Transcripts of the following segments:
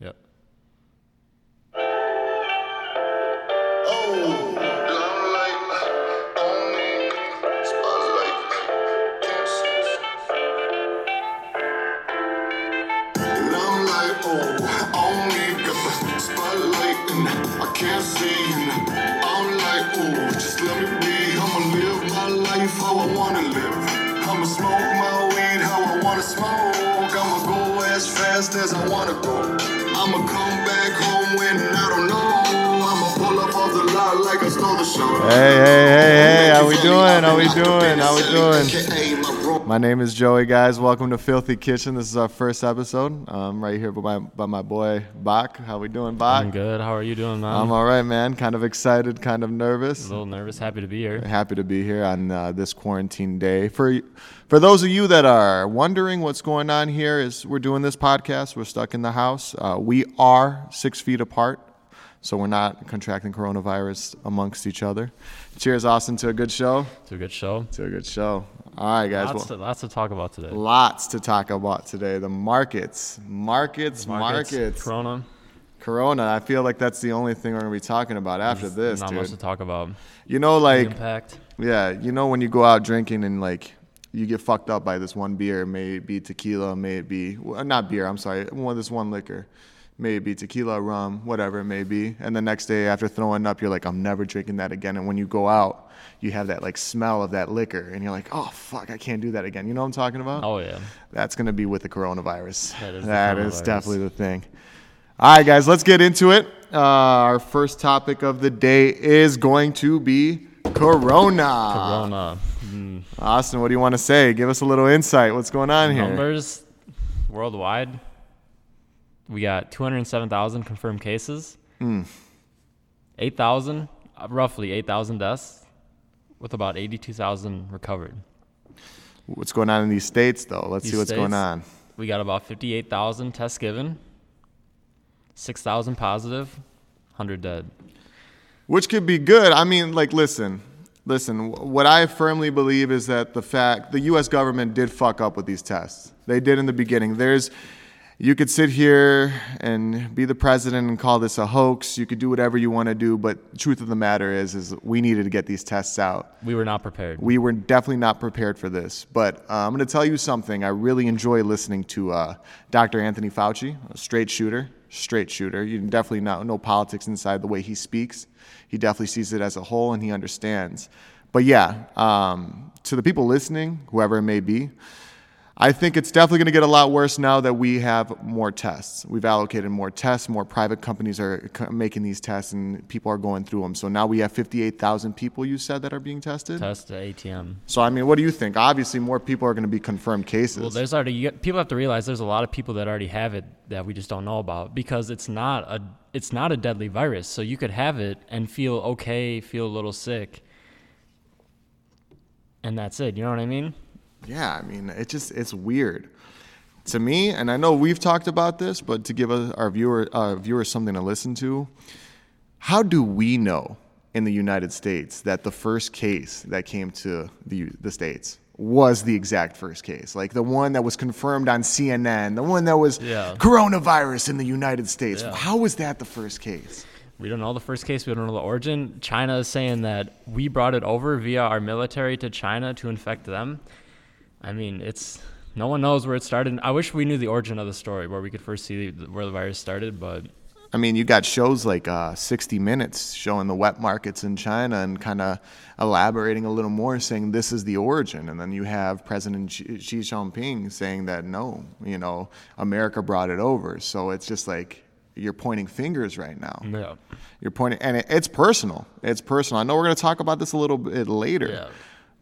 Yep. Hey, hey, hey, hey, how we doing? How we doing? How we doing? My name is Joey, guys. Welcome to Filthy Kitchen. This is our first episode. I'm right here by my, by my boy Bach. How we doing, Bach? I'm good. How are you doing, man? I'm all right, man. Kind of excited, kind of nervous. a little nervous. Happy to be here. Happy to be here on uh, this quarantine day. For for those of you that are wondering what's going on here, is we're doing this podcast. We're stuck in the house. Uh, we are six feet apart, so we're not contracting coronavirus amongst each other. Cheers, Austin, to a good show. To a good show. To a good show. All right, guys. Lots, well, to, lots to talk about today. lots to talk about today. The markets, markets, markets. Corona. Corona. I feel like that's the only thing we're gonna be talking about after this, Not dude. much to talk about. You know, The like impact. Yeah, you know when you go out drinking and like you get fucked up by this one beer, may it be tequila, may it be well, not beer, I'm sorry, one this one liquor. May it be tequila, rum, whatever it may be. And the next day after throwing up, you're like, I'm never drinking that again. And when you go out, you have that like smell of that liquor and you're like, oh fuck, I can't do that again. You know what I'm talking about? Oh yeah. That's gonna be with the coronavirus. That is That is coronavirus. definitely the thing. All right, guys, let's get into it. Uh, our first topic of the day is going to be Corona. Corona. Mm. Austin, what do you want to say? Give us a little insight. What's going on here? Numbers worldwide. We got 207,000 confirmed cases. Hmm. 8,000, uh, roughly 8,000 deaths, with about 82,000 recovered. What's going on in these states, though? Let's see These what's going on. We got about 58,000 tests given, 6,000 positive, 100 dead. Which could be good. I mean, like, listen, listen. What I firmly believe is that the fact the U.S. government did fuck up with these tests. They did in the beginning. There's, you could sit here and be the president and call this a hoax. You could do whatever you want to do, but the truth of the matter is, is we needed to get these tests out. We were not prepared. We were definitely not prepared for this. But uh, I'm going to tell you something. I really enjoy listening to uh, Dr. Anthony Fauci, a straight shooter, straight shooter. You definitely not no politics inside the way he speaks. He definitely sees it as a whole and he understands. But yeah, um, to the people listening, whoever it may be, I think it's definitely going to get a lot worse now that we have more tests. We've allocated more tests. More private companies are making these tests, and people are going through them. So now we have 58,000 people. You said that are being tested. Test at ATM. So I mean, what do you think? Obviously, more people are going to be confirmed cases. Well, there's already you, people have to realize there's a lot of people that already have it that we just don't know about because it's not a it's not a deadly virus. So you could have it and feel okay, feel a little sick, and that's it. You know what I mean? Yeah, I mean, it just it's weird to me. And I know we've talked about this, but to give our viewer uh, viewers something to listen to, how do we know in the United States that the first case that came to the the states was the exact first case, like the one that was confirmed on CNN, the one that was Yeah. coronavirus in the United States? Yeah. How was that the first case? We don't know the first case. We don't know the origin. China is saying that we brought it over via our military to China to infect them. I mean, it's no one knows where it started. I wish we knew the origin of the story, where we could first see where the virus started. But I mean, you got shows like uh, 60 Minutes showing the wet markets in China and kind of elaborating a little more, saying this is the origin. And then you have President Xi Xi Jinping saying that no, you know, America brought it over. So it's just like you're pointing fingers right now. yeah, You're pointing, and it, it's personal. It's personal. I know we're going to talk about this a little bit later, yeah.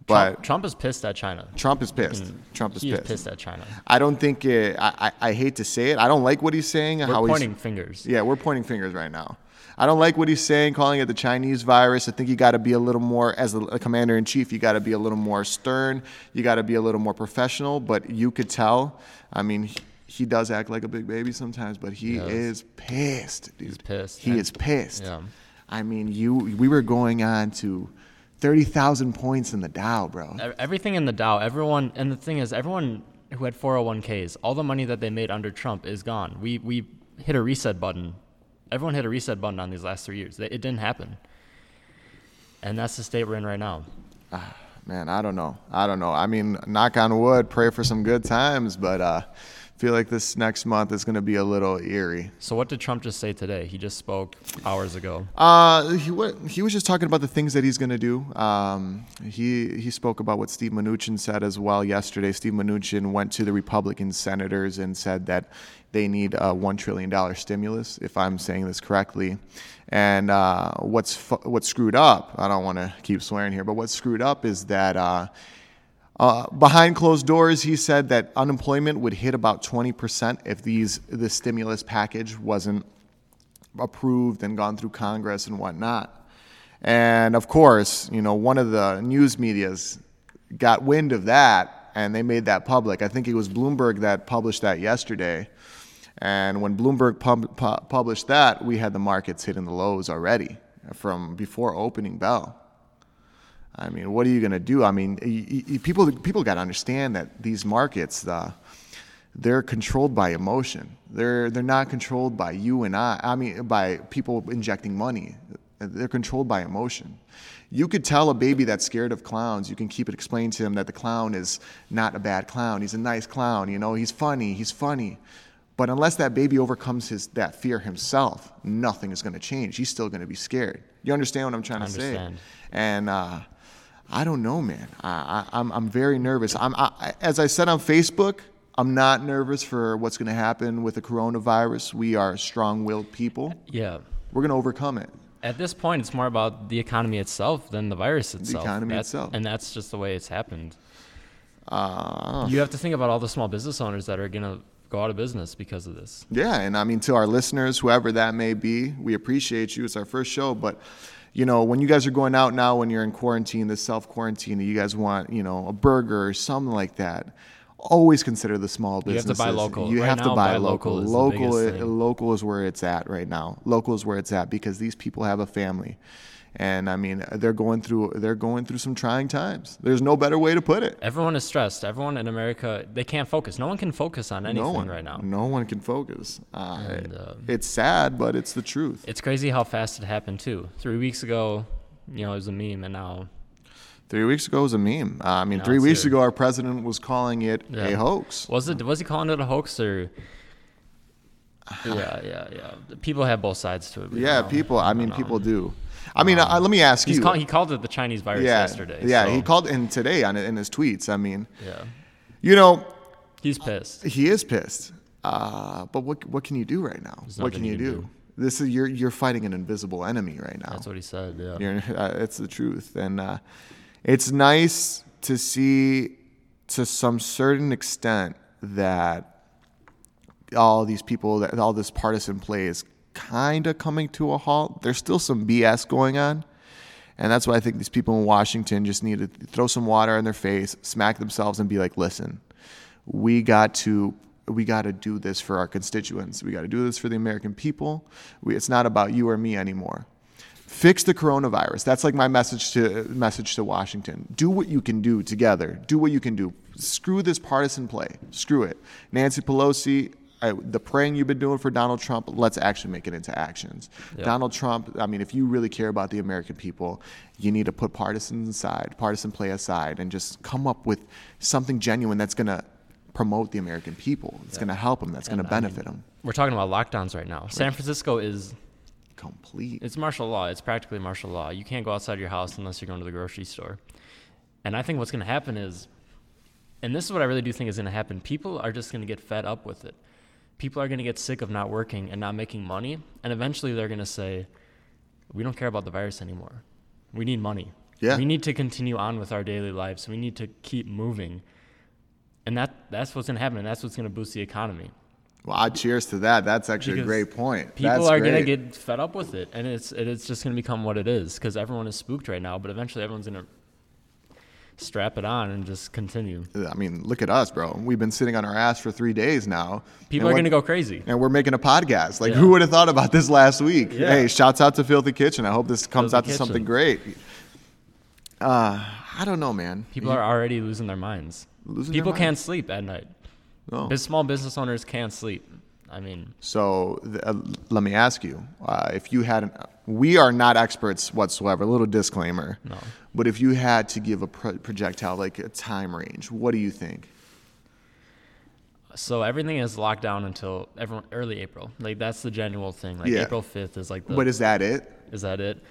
But Trump, Trump is pissed at China. Trump is pissed. Mm. Trump is He is pissed. pissed at China. I don't think it, I, I, I hate to say it. I don't like what he's saying. We're how he's, pointing fingers. yeah, we're pointing fingers right now. I don't like what he's saying, calling it the Chinese virus. I think you got to be a little more, as a, commander in chief, you got to be a little more stern. You got to be a little more professional. But you could tell. I mean, he, he does act like a big baby sometimes, but he is pissed, dude. He's pissed. He And- is pissed. Yeah. I mean, you. We were going on to thirty thousand points in the Dow, bro. Everything in the Dow, everyone, and the thing is, everyone who had 401ks, all the money that they made under Trump is gone. We we hit a reset button. Everyone hit a reset button on these last three years. It didn't happen, and that's the state we're in right now. Man, I don't know. I don't know. I mean, knock on wood, pray for some good times, but uh, feel like this next month is going to be a little eerie. So what did Trump just say today? He just spoke hours ago. Uh, he he was just talking about the things that he's going to do. Um, he he spoke about what Steve Mnuchin said as well yesterday. Steve Mnuchin went to the Republican senators and said that they need a one trillion dollar stimulus, if I'm saying this correctly. And uh, what's fu- what's screwed up? I don't want to keep swearing here, but what's screwed up is that. Uh, uh, behind closed doors, he said that unemployment would hit about 20% if these the stimulus package wasn't approved and gone through Congress and whatnot. And of course, you know, one of the news medias got wind of that and they made that public. I think it was Bloomberg that published that yesterday. And when Bloomberg pub- pu- published that, we had the markets hitting the lows already from before opening bell. I mean, what are you going to do? I mean, y- y- people people got to understand that these markets, uh, they're controlled by emotion. They're they're not controlled by you and I. I mean, by people injecting money. They're controlled by emotion. You could tell a baby that's scared of clowns. You can keep it explain to him that the clown is not a bad clown. He's a nice clown. You know, he's funny. He's funny. But unless that baby overcomes his that fear himself, nothing is going to change. He's still going to be scared. You understand what I'm trying to Understand. say? And uh, I don't know, man. I, I, I'm I'm very nervous. I'm I, as I said on Facebook. I'm not nervous for what's going to happen with the coronavirus. We are strong-willed people. Yeah. We're going to overcome it. At this point, it's more about the economy itself than the virus itself. The economy That's- itself. And that's just the way it's happened. Uh, You have to think about all the small business owners that are going to go out of business because of this. Yeah, and I mean to our listeners, whoever that may be, we appreciate you. It's our first show, but you know, when you guys are going out now, when you're in quarantine, the self quarantine, you guys want, you know, a burger or something like that. Always consider the small You have to buy local. You Right have to buy, buy local. local is Local, biggest i- thing. local is where it's at right now. Local is where it's at because these people have a family, and I mean, they're going through they're going through some trying times. There's no better way to put it. Everyone is stressed. Everyone in America, they can't focus. No one can focus on anything no one right now. No one can focus. Uh, And, um, it's sad, but it's the truth. It's crazy how fast it happened too. Three weeks ago, you know, it was a meme, and now Three weeks ago was a meme. Uh, I mean, three weeks ago, our president was calling it a hoax. was it? Was he calling it a hoax or? Yeah, yeah, yeah. People have both sides to it. Yeah, people. I mean, people do. I mean, uh, let me ask He's you. call, he called it the Chinese virus yeah, yesterday. yeah. so, He called in today on in his tweets. I mean, Yeah, you know, he's pissed. he is pissed. Uh, but what what can you do right now? What can you you can do? do. This is you're you're fighting an invisible enemy right now. That's what he said. Yeah. You're, uh, it's the truth, and uh, it's nice to see, to some certain extent, that all these people, that all this partisan play is kind of coming to a halt. There's still some BS going on, and that's why I think these people in Washington just need to throw some water in their face, smack themselves, and be like, "Listen, we got to." We got to do this for our constituents. We got to do this for the American people. We, it's not about you or me anymore fix the coronavirus. That's like my message to message to Washington. Do what you can do together. Do what you can do. Screw this partisan play. Screw it. Nancy Pelosi, I, the praying you've been doing for Donald Trump, let's actually make it into actions. Donald Trump, I mean, if you really care about the American people, you need to put partisans aside, partisan play aside, and just come up with something genuine that's going to promote the American people. It's going to help them. That's going to And, I mean, benefit them. We're talking about lockdowns right now. San Francisco is Complete. it's martial law. It's practically martial law. You can't go outside your house unless you're going to the grocery store. And I think what's going to happen is, and this is what I really do think is going to happen. People are just going to get fed up with it. People are going to get sick of not working and not making money, and eventually they're going to say, "We don't care about the virus anymore. We need money. Yeah. We need to continue on with our daily lives. We need to keep moving." And that that's what's going to happen. And that's what's going to boost the economy. Well, I cheers to that. That's actually a great point. People That's are gonna get fed up with it, and it's, it's just gonna become what it is because everyone is spooked right now. But eventually, everyone's gonna strap it on and just continue. I mean, look at us, bro. We've been sitting on our ass for three days now. People are what- gonna go crazy. And we're making a podcast. Like, Yeah. who would have thought about this last week? Yeah. Hey, shouts out to Filthy Kitchen. I hope this comes Filthy out to something great. Uh, I don't know, man. People are already losing their minds. Losing their People minds. can't sleep at night. No. Biz- small business owners can't sleep. I mean, So th- uh, let me ask you, uh, if you had, an, we are not experts whatsoever. A little disclaimer. No. But if you had to give a pro- projectile like a time range, what do you think? so everything is locked down until everyone, early April. Like that's the general thing. Like Yeah. April 5th is like the. But is that it? Is that it?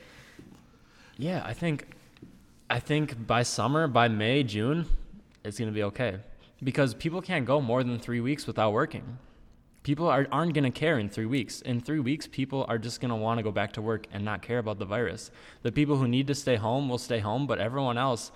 Yeah, I think I think by summer, by May, June, it's gonna be okay. Because people can't go more than three weeks without working. People are, aren't gonna care in three weeks. In three weeks, people are just gonna want to go back to work and not care about the virus. The people who need to stay home will stay home, but everyone else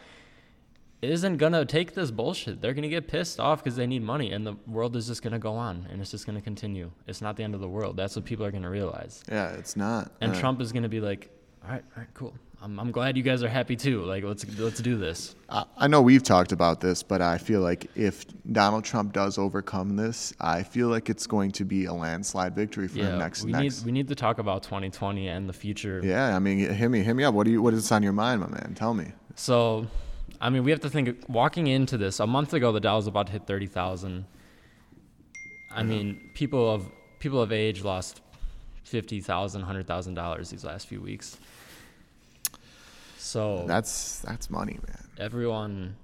isn't gonna take this bullshit. They're gonna get pissed off because they need money, and the world is just gonna go on, and it's just gonna continue. It's not the end of the world. That's what people are gonna realize. Yeah, it's not. And Uh, Trump is going to be like, all right, all right, cool. I'm, I'm glad you guys are happy too. Like, let's let's do this. I I know we've talked about this, but I feel like if Donald Trump does overcome this, I feel like it's going to be a landslide victory for him next. we next. need we need to talk about 2020 and the future. yeah, I mean, hit me, hit me up. What do you? What is on your mind, my man? Tell me. So, I mean, we have to think. Walking into this, a month ago, the Dow was about to hit 30,000. I mean, people of people of age lost fifty thousand, hundred thousand dollars these last few weeks. So That's that's money, man. everyone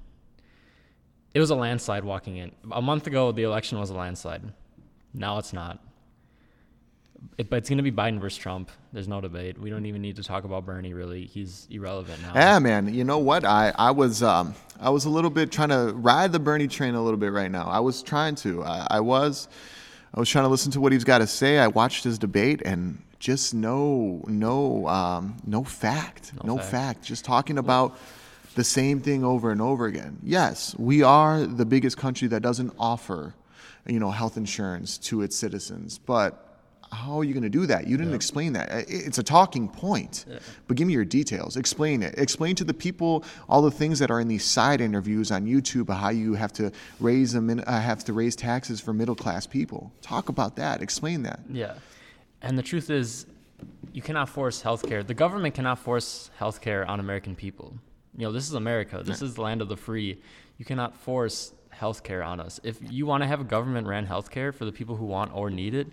it was a landslide walking in a month ago the election was a landslide now it's not it, but it's going to be biden versus trump there's no debate we don't even need to talk about bernie really he's irrelevant now Yeah, man. You know what? I, I was um I was a little bit trying to ride the Bernie train a little bit right now. I was trying to. I, I was I was trying to listen to what he's got to say. I watched his debate and just no no um no fact. No, fact. fact. Just talking about the same thing over and over again. Yes, we are the biggest country that doesn't offer you know health insurance to its citizens, but how are you going to do that? You didn't explain that. It's a talking point, but give me your details. Explain it. Explain to the people all the things that are in these side interviews on YouTube. How you have to raise them, uh, have to raise taxes for middle class people. Talk about that. Explain that. yeah and the truth is you cannot force healthcare the government cannot force healthcare on american people you know this is america this is the land of the free you cannot force healthcare on us if you want to have a government ran healthcare for the people who want or need it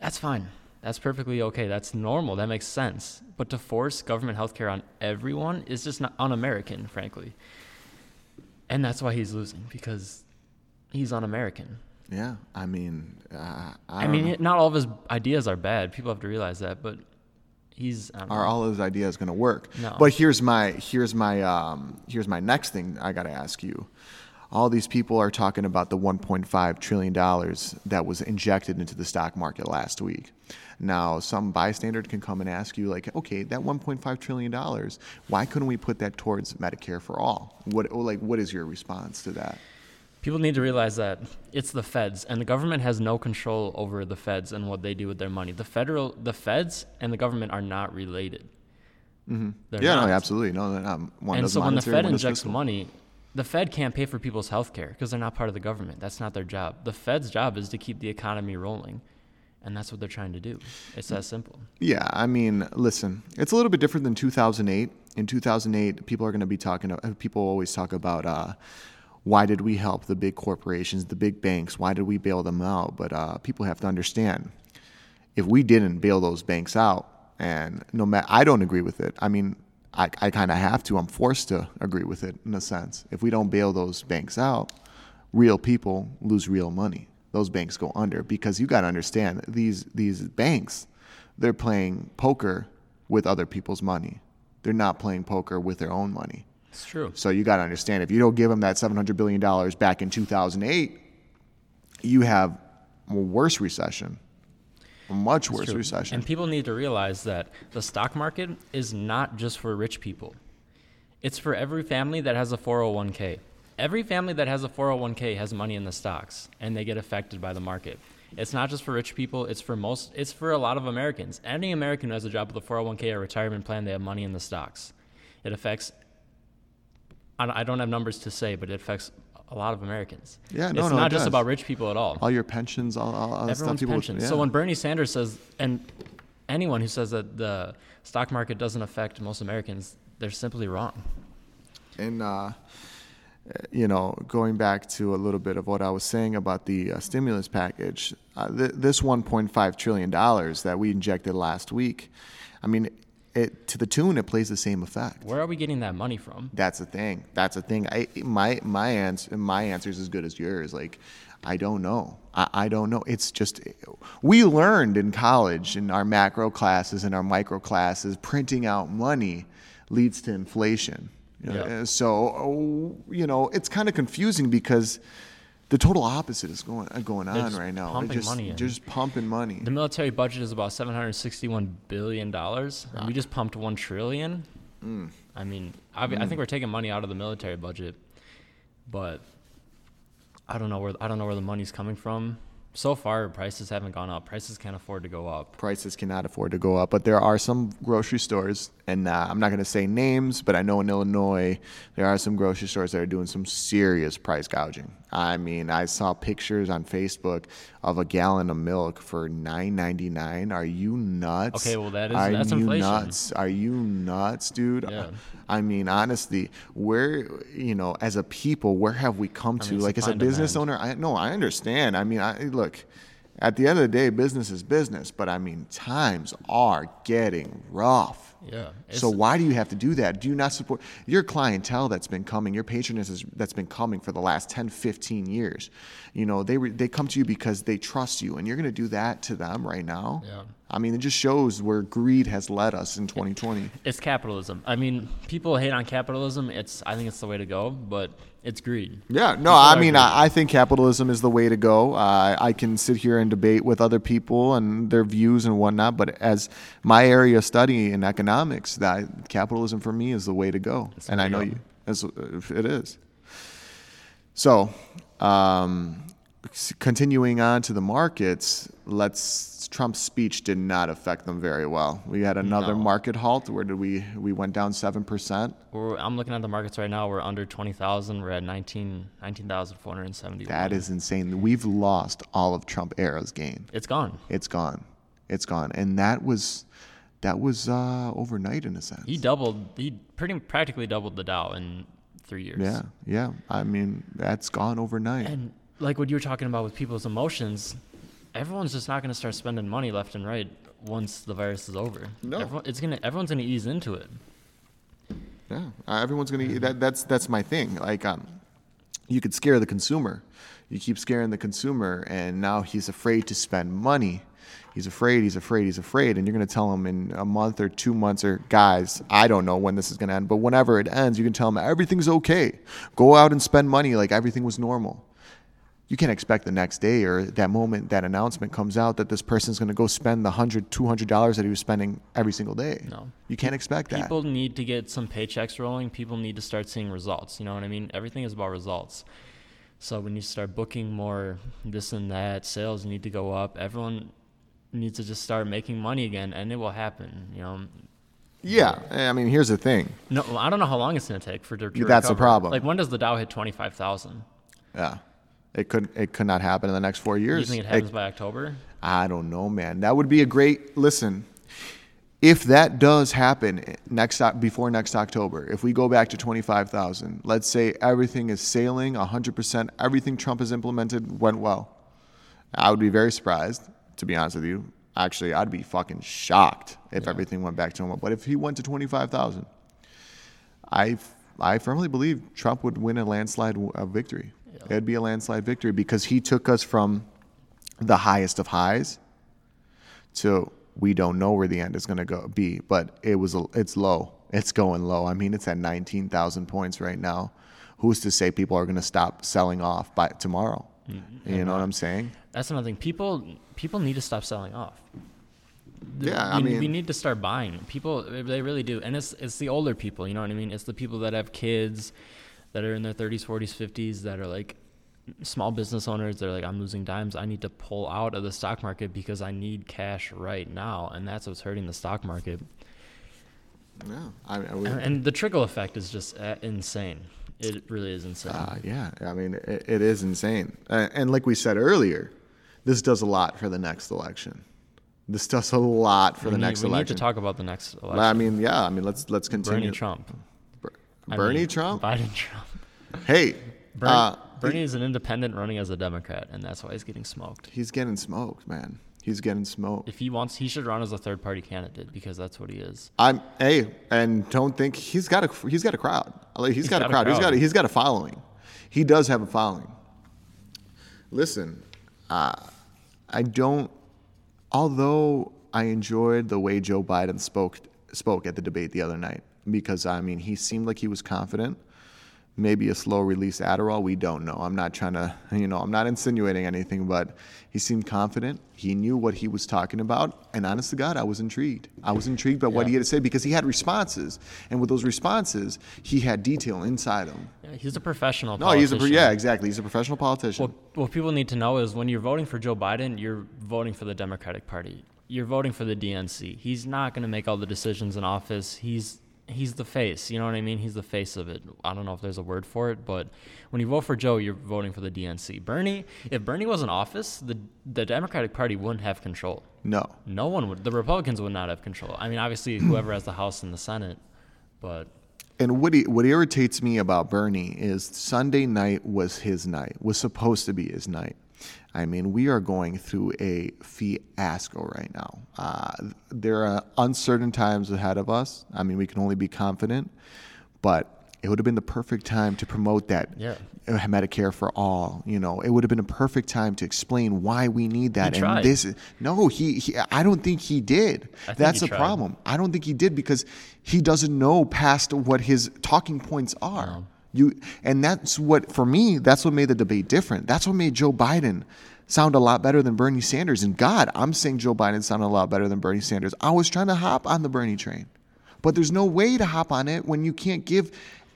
That's fine. That's perfectly okay. That's normal. That makes sense. But to force government healthcare on everyone is just not un-American, frankly. And that's why he's losing because he's un-American. Yeah, I mean, uh, I, I, mean, know. not all of his ideas are bad. People have to realize that. But he's are know. all his ideas going to work? No. But here's my here's my um, here's my next thing I got to ask you. All these people are talking about the 1.5 trillion dollars that was injected into the stock market last week. Now, some bystander can come and ask you, like, okay, that 1.5 trillion dollars, why couldn't we put that towards Medicare for all? What like what is your response to that? People need to realize that it's the feds, and the government has no control over the feds and what they do with their money. The federal, the feds, and the government are not related. Mm-hmm. yeah, no, absolutely, no, no, no, one and so when the Fed injects money, the Fed can't pay for people's health care because they're not part of the government. That's not their job. The Fed's job is to keep the economy rolling, and that's what they're trying to do. It's that simple. Yeah, I mean, listen, it's a little bit different than 2008. In 2008, people are going to be talking. uh, People always talk about uh, why did we help the big corporations, the big banks? Why did we bail them out? But uh, people have to understand, if we didn't bail those banks out, and no matter, I don't agree with it. I mean, I, I kind of have to. I'm forced to agree with it in a sense. If we don't bail those banks out, real people lose real money. Those banks go under because you got to understand these these banks, they're playing poker with other people's money. They're not playing poker with their own money. It's true. So you got to understand if you don't give them that 700 billion dollars back in 2008, you have a worse recession, a much worse True. recession. And people need to realize that the stock market is not just for rich people. It's for every family that has a 401k. Every family that has a 401k has money in the stocks and they get affected by the market. It's not just for rich people, it's for most it's for a lot of Americans. Any American who has a job with a 401k or retirement plan, they have money in the stocks. It affects I don't- have numbers to say, but it affects a lot of Americans. Yeah, no, it's no, it not just does. about rich people at all all your pensions, all, all, all stuff everyone's people. pensions. yeah. So when Bernie Sanders says, and anyone who says that the stock market doesn't affect most Americans, they're simply wrong. And uh, you know, going back to a little bit of what I was saying about the uh, stimulus package, uh, th- this 1.5 trillion dollars that we injected last week, I mean, it to the tune it plays the same effect. Where are we getting that money from? That's the thing. That's the thing. I my my answer my answer is as good as yours. Like, I don't know. I, I don't know. It's just we learned in college in our macro classes and our micro classes, printing out money leads to inflation. Yeah. So you know, it's kind of confusing because the total opposite is going uh, going on right now. They're pumping just, money in. just pumping money. The military budget is about 761 billion dollars, and we just pumped one trillion. Mm. I mean, I, I think we're taking money out of the military budget, but I don't know where I don't know where the money's coming from. So far, prices haven't gone up. Prices can't afford to go up. prices cannot afford to go up. But there are some grocery stores, and uh, I'm not going to say names, but I know in Illinois there are some grocery stores that are doing some serious price gouging. I mean, I saw pictures on Facebook of a gallon of milk for $9.99. Are you nuts? Okay, well, that is- are that's you inflation. nuts? Are you nuts, dude? Yeah. I mean, honestly, where you know, as a people, where have we come to? mean, like as a business demand. owner, I no, I understand. I mean, I look. At the end of the day, business is business, but I mean, times are getting rough. Yeah. So why do you have to do that? Do you not support your clientele that's been coming, your patronage is, that's been coming for the last 10, 15 years? You know, they re, they come to you because they trust you, and you're going to do that to them right now. Yeah. I mean, it just shows where greed has led us in 2020. It's capitalism. I mean, people hate on capitalism. It's I think it's the way to go, but it's greed. Yeah, no, I mean. I, I think capitalism is the way to go. Uh, I can sit here and debate with other people and their views and whatnot, but as my area of study in economics, that capitalism for me is the way to go, the and I know you, as it is. So, um, continuing on to the markets, let's. Trump's speech did not affect them very well. We had another No. market halt. Where did we? We went down seven percent. I'm looking at the markets right now. We're under 20,000. We're at 19 19,471. That is insane. We've lost all of Trump era's gain. It's gone. It's gone. It's gone. And that was that was uh, overnight in a sense. He doubled. He pretty practically doubled the Dow in three years. yeah, yeah. I mean, that's gone overnight. And like what you were talking about with people's emotions, everyone's just not going to start spending money left and right once the virus is over. No. Everyone, it's gonna. Everyone's gonna ease into it. yeah, uh, everyone's gonna. That, that's that's my thing. Like, um, you could scare the consumer. You keep scaring the consumer, and now he's afraid to spend money. He's afraid. He's afraid. He's afraid. And you're gonna tell him in a month or two months or guys, I don't know when this is gonna end, but whenever it ends, you can tell him everything's okay. Go out and spend money like everything was normal. You can't expect the next day or that moment that announcement comes out that this person's going to go spend the 100 $200 that he was spending every single day No. you can't expect that People need to get some paychecks rolling. People need to start seeing results. You know what I mean? Everything is about results. So we need to start booking more this and that. Sales need to go up. Everyone needs to just start making money again, and it will happen. You know, yeah i mean here's the thing no, I don't know how long it's gonna take for to That's recover. problem. Like when does the Dow hit twenty five thousand? yeah it could it could not happen in the next four years you think it happens by October? I don't know, man. That would be a great listen. If that does happen next before next October, if we go back to 25,000, let's say everything is sailing 100%, everything Trump has implemented went well. I would be very surprised, to be honest with you. Actually, I'd be fucking shocked if everything went back to normal. But if he went to 25,000, I I firmly believe Trump would win a landslide w- uh, victory. It'd be a landslide victory because he took us from the highest of highs to we don't know where the end is going to go be, but it was a, it's low. It's going low. I mean, it's at 19,000 points right now. Who's to say people are going to stop selling off by tomorrow? Mm-hmm. You know what I'm saying? That's another thing. People people need to stop selling off. Yeah, I mean- we need to start buying. People, they really do, and it's it's the older people. You know what I mean? It's the people that have kids, that are in their 30s, 40s, 50s, that are like small business owners. They're like, I'm losing dimes. I need to pull out of the stock market because I need cash right now, and that's what's hurting the stock market. Yeah. I, I would, And, and the trickle effect is just uh, insane. It really is insane. Uh, yeah, I mean, it, it is insane. Uh, and like we said earlier, this does a lot for the next election. This does a lot for we the need, next we election. need to talk about the next election. I mean, yeah. I mean, let's let's continue. Bernie Trump. Bernie mean, Trump. Biden Trump. Hey, Bernie, uh, Bernie is an independent running as a Democrat, and that's why he's getting smoked. he's getting smoked, man. He's getting smoked. If he wants, he should run as a third party candidate because that's what he is. I'm hey, and don't think he's got a he's got a crowd. Like, he's got, a got a crowd. He's crowd. got a, he's got a following. He does have a following. Listen, uh, I don't. Although I enjoyed the way Joe Biden spoke spoke at the debate the other night because I mean he seemed like he was confident. Maybe a slow release Adderall. We don't know. I'm not trying to, you know, I'm not insinuating anything, but he seemed confident. He knew what he was talking about. And honest to God, I was intrigued. I was intrigued by what he had to say because he had responses. And with those responses, he had detail inside him. Yeah, he's a professional. No, he's a, politician. yeah, exactly. He's a professional politician. What, what people need to know is when you're voting for Joe Biden, you're voting for the Democratic Party. You're voting for the DNC. He's not going to make all the decisions in office. He's he's the face. You know what I mean? He's the face of it. I don't know if there's a word for it, but when you vote for Joe, you're voting for the DNC. Bernie, if Bernie was in office, the the Democratic Party wouldn't have control. no. No one would. The Republicans would not have control. I mean, obviously, whoever has the House and the Senate, but And what, he, what irritates me about Bernie is Sunday night was his night, was supposed to be his night. I mean, we are going through a fiasco right now. Uh, there are uncertain times ahead of us. I mean, we can only be confident, but it would have been the perfect time to promote that Yeah. uh, Medicare for all. You know, it would have been a perfect time to explain why we need that. He and tried. this, no, he, he, I don't think he did. Think That's he the problem. I don't think he did because he doesn't know past what his talking points are. You and that's what for me. That's what made the debate different. That's what made Joe Biden sound a lot better than Bernie Sanders. And God, I'm saying Joe Biden sounded a lot better than Bernie Sanders. I was trying to hop on the Bernie train, but there's no way to hop on it when you can't give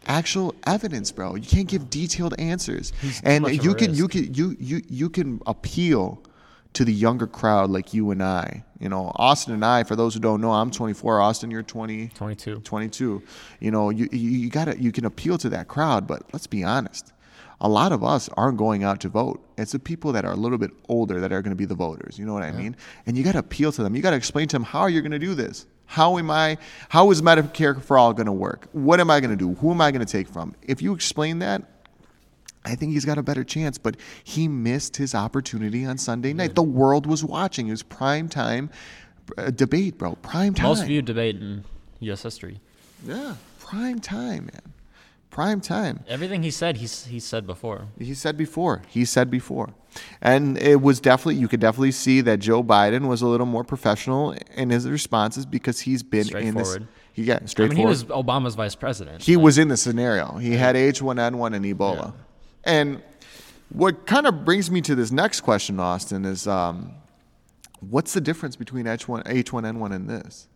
actual evidence, bro. You can't give detailed answers. too and you can you can you you you can appeal to the younger crowd like you and I. You know, Austin and I. For those who don't know, I'm 24. Austin, you're 20. 22. 22. You know, you you, you got to you can appeal to that crowd, but let's be honest. A lot of us aren't going out to vote. It's the people that are a little bit older that are going to be the voters. You know what I mean? And you got to appeal to them. You got to explain to them how you're going to do this. How am I? How is Medicare for all going to work? What am I going to do? Who am I going to take from? If you explain that, I think he's got a better chance, but he missed his opportunity on Sunday night. The world was watching. It was prime time uh, debate, bro. Prime time. Most viewed debate in U.S. history. Yeah, prime time, man. Prime time. Everything he said, he's he said before. He said before. He said before. And it was definitely, you could definitely see that Joe Biden was a little more professional in his responses because he's been in this. Straightforward. He got I mean, he was Obama's vice president. He Like, was in the scenario. He had H1N1 and Ebola. And what kind of brings me to this next question, Austin, is um, what's the difference between H1, H1N1 and this?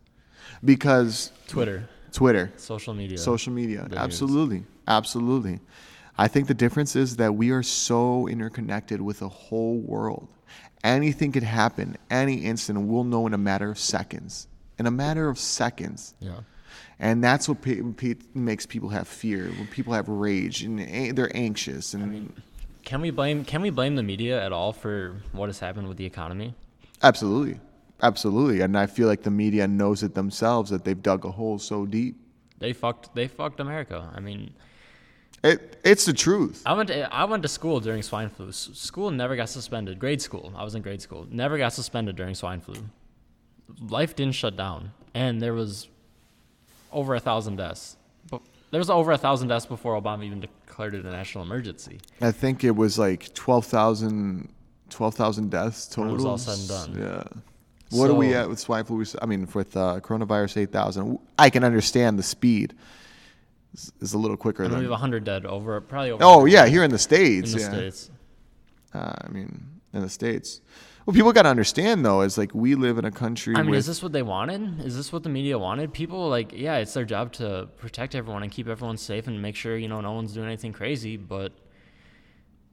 Because Twitter, Twitter, social media, social media, the news. absolutely, absolutely. I think the difference is that we are so interconnected with the whole world. Anything could happen, any instant, we'll know in a matter of seconds. In a matter of seconds. Yeah. And that's what pe- pe- makes people have fear. When people have rage and a- they're anxious. And Can we blame Can we blame the media at all for what has happened with the economy? absolutely, absolutely. And I feel like the media knows it themselves that they've dug a hole so deep. They fucked They fucked America. I mean, It, it's the truth. I went to, I went to school during swine flu. School never got suspended. Grade school. I was in grade school. Never got suspended during swine flu. Life didn't shut down, and there was over a thousand deaths. But there was over a thousand deaths before Obama even declared it a national emergency. I think it was like 12,000 12,000 deaths total. When it was all said and done. Yeah. What are we at with swine flu? I mean, with uh, coronavirus 8,000. I can understand the speed is, is a little quicker And we than. have 100 dead over, probably over. Oh yeah, here in the states. in the yeah. states. Uh, I mean, in the states. What people got to understand though is like we live in a country I mean, with is this what they wanted? Is this what the media wanted? People like, yeah, it's their job to protect everyone and keep everyone safe and make sure you know no one's doing anything crazy. But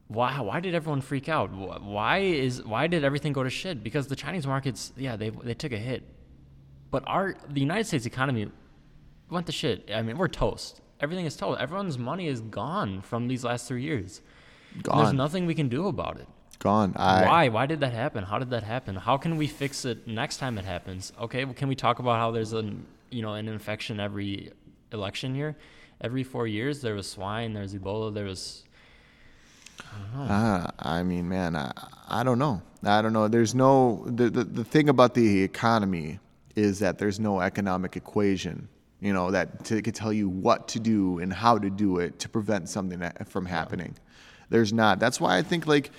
why? Why did everyone freak out? Why is why did everything go to shit? Because the Chinese markets, yeah, they they took a hit, but our the United States economy went to shit. I mean, we're toast. Everything is toast. Everyone's money is gone from these last three years. And There's nothing we can do about it. Gone. I, Why? Why did that happen? How did that happen? How can we fix it next time it happens? Okay, well, can we talk about how there's an you know an infection every election year? Every four years, there was swine, there was Ebola, there was. Uh, I mean, man, I, I don't know. I don't know. There's no the, the the thing about the economy is that there's no economic equation, you know, that could tell you what to do and how to do it to prevent something from happening. There's not. That's why I think like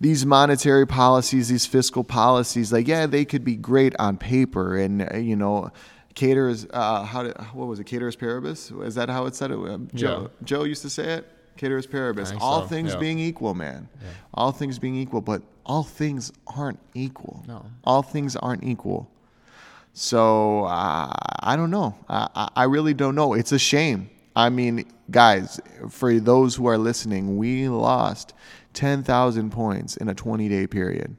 these monetary policies, these fiscal policies, like yeah, they could be great on paper, and uh, you know. Caterers, uh, how did, what was it? Ceteris paribus? Is that how it said it? Uh, Joe, Yeah. Joe used to say it. Ceteris paribus. All so, things yeah. being equal, man. All things being equal, but all things aren't equal. No. All things aren't equal. So uh, I don't know. I- I really don't know. It's a shame. I mean, guys, for those who are listening, we lost 10,000 points in a 20 day period.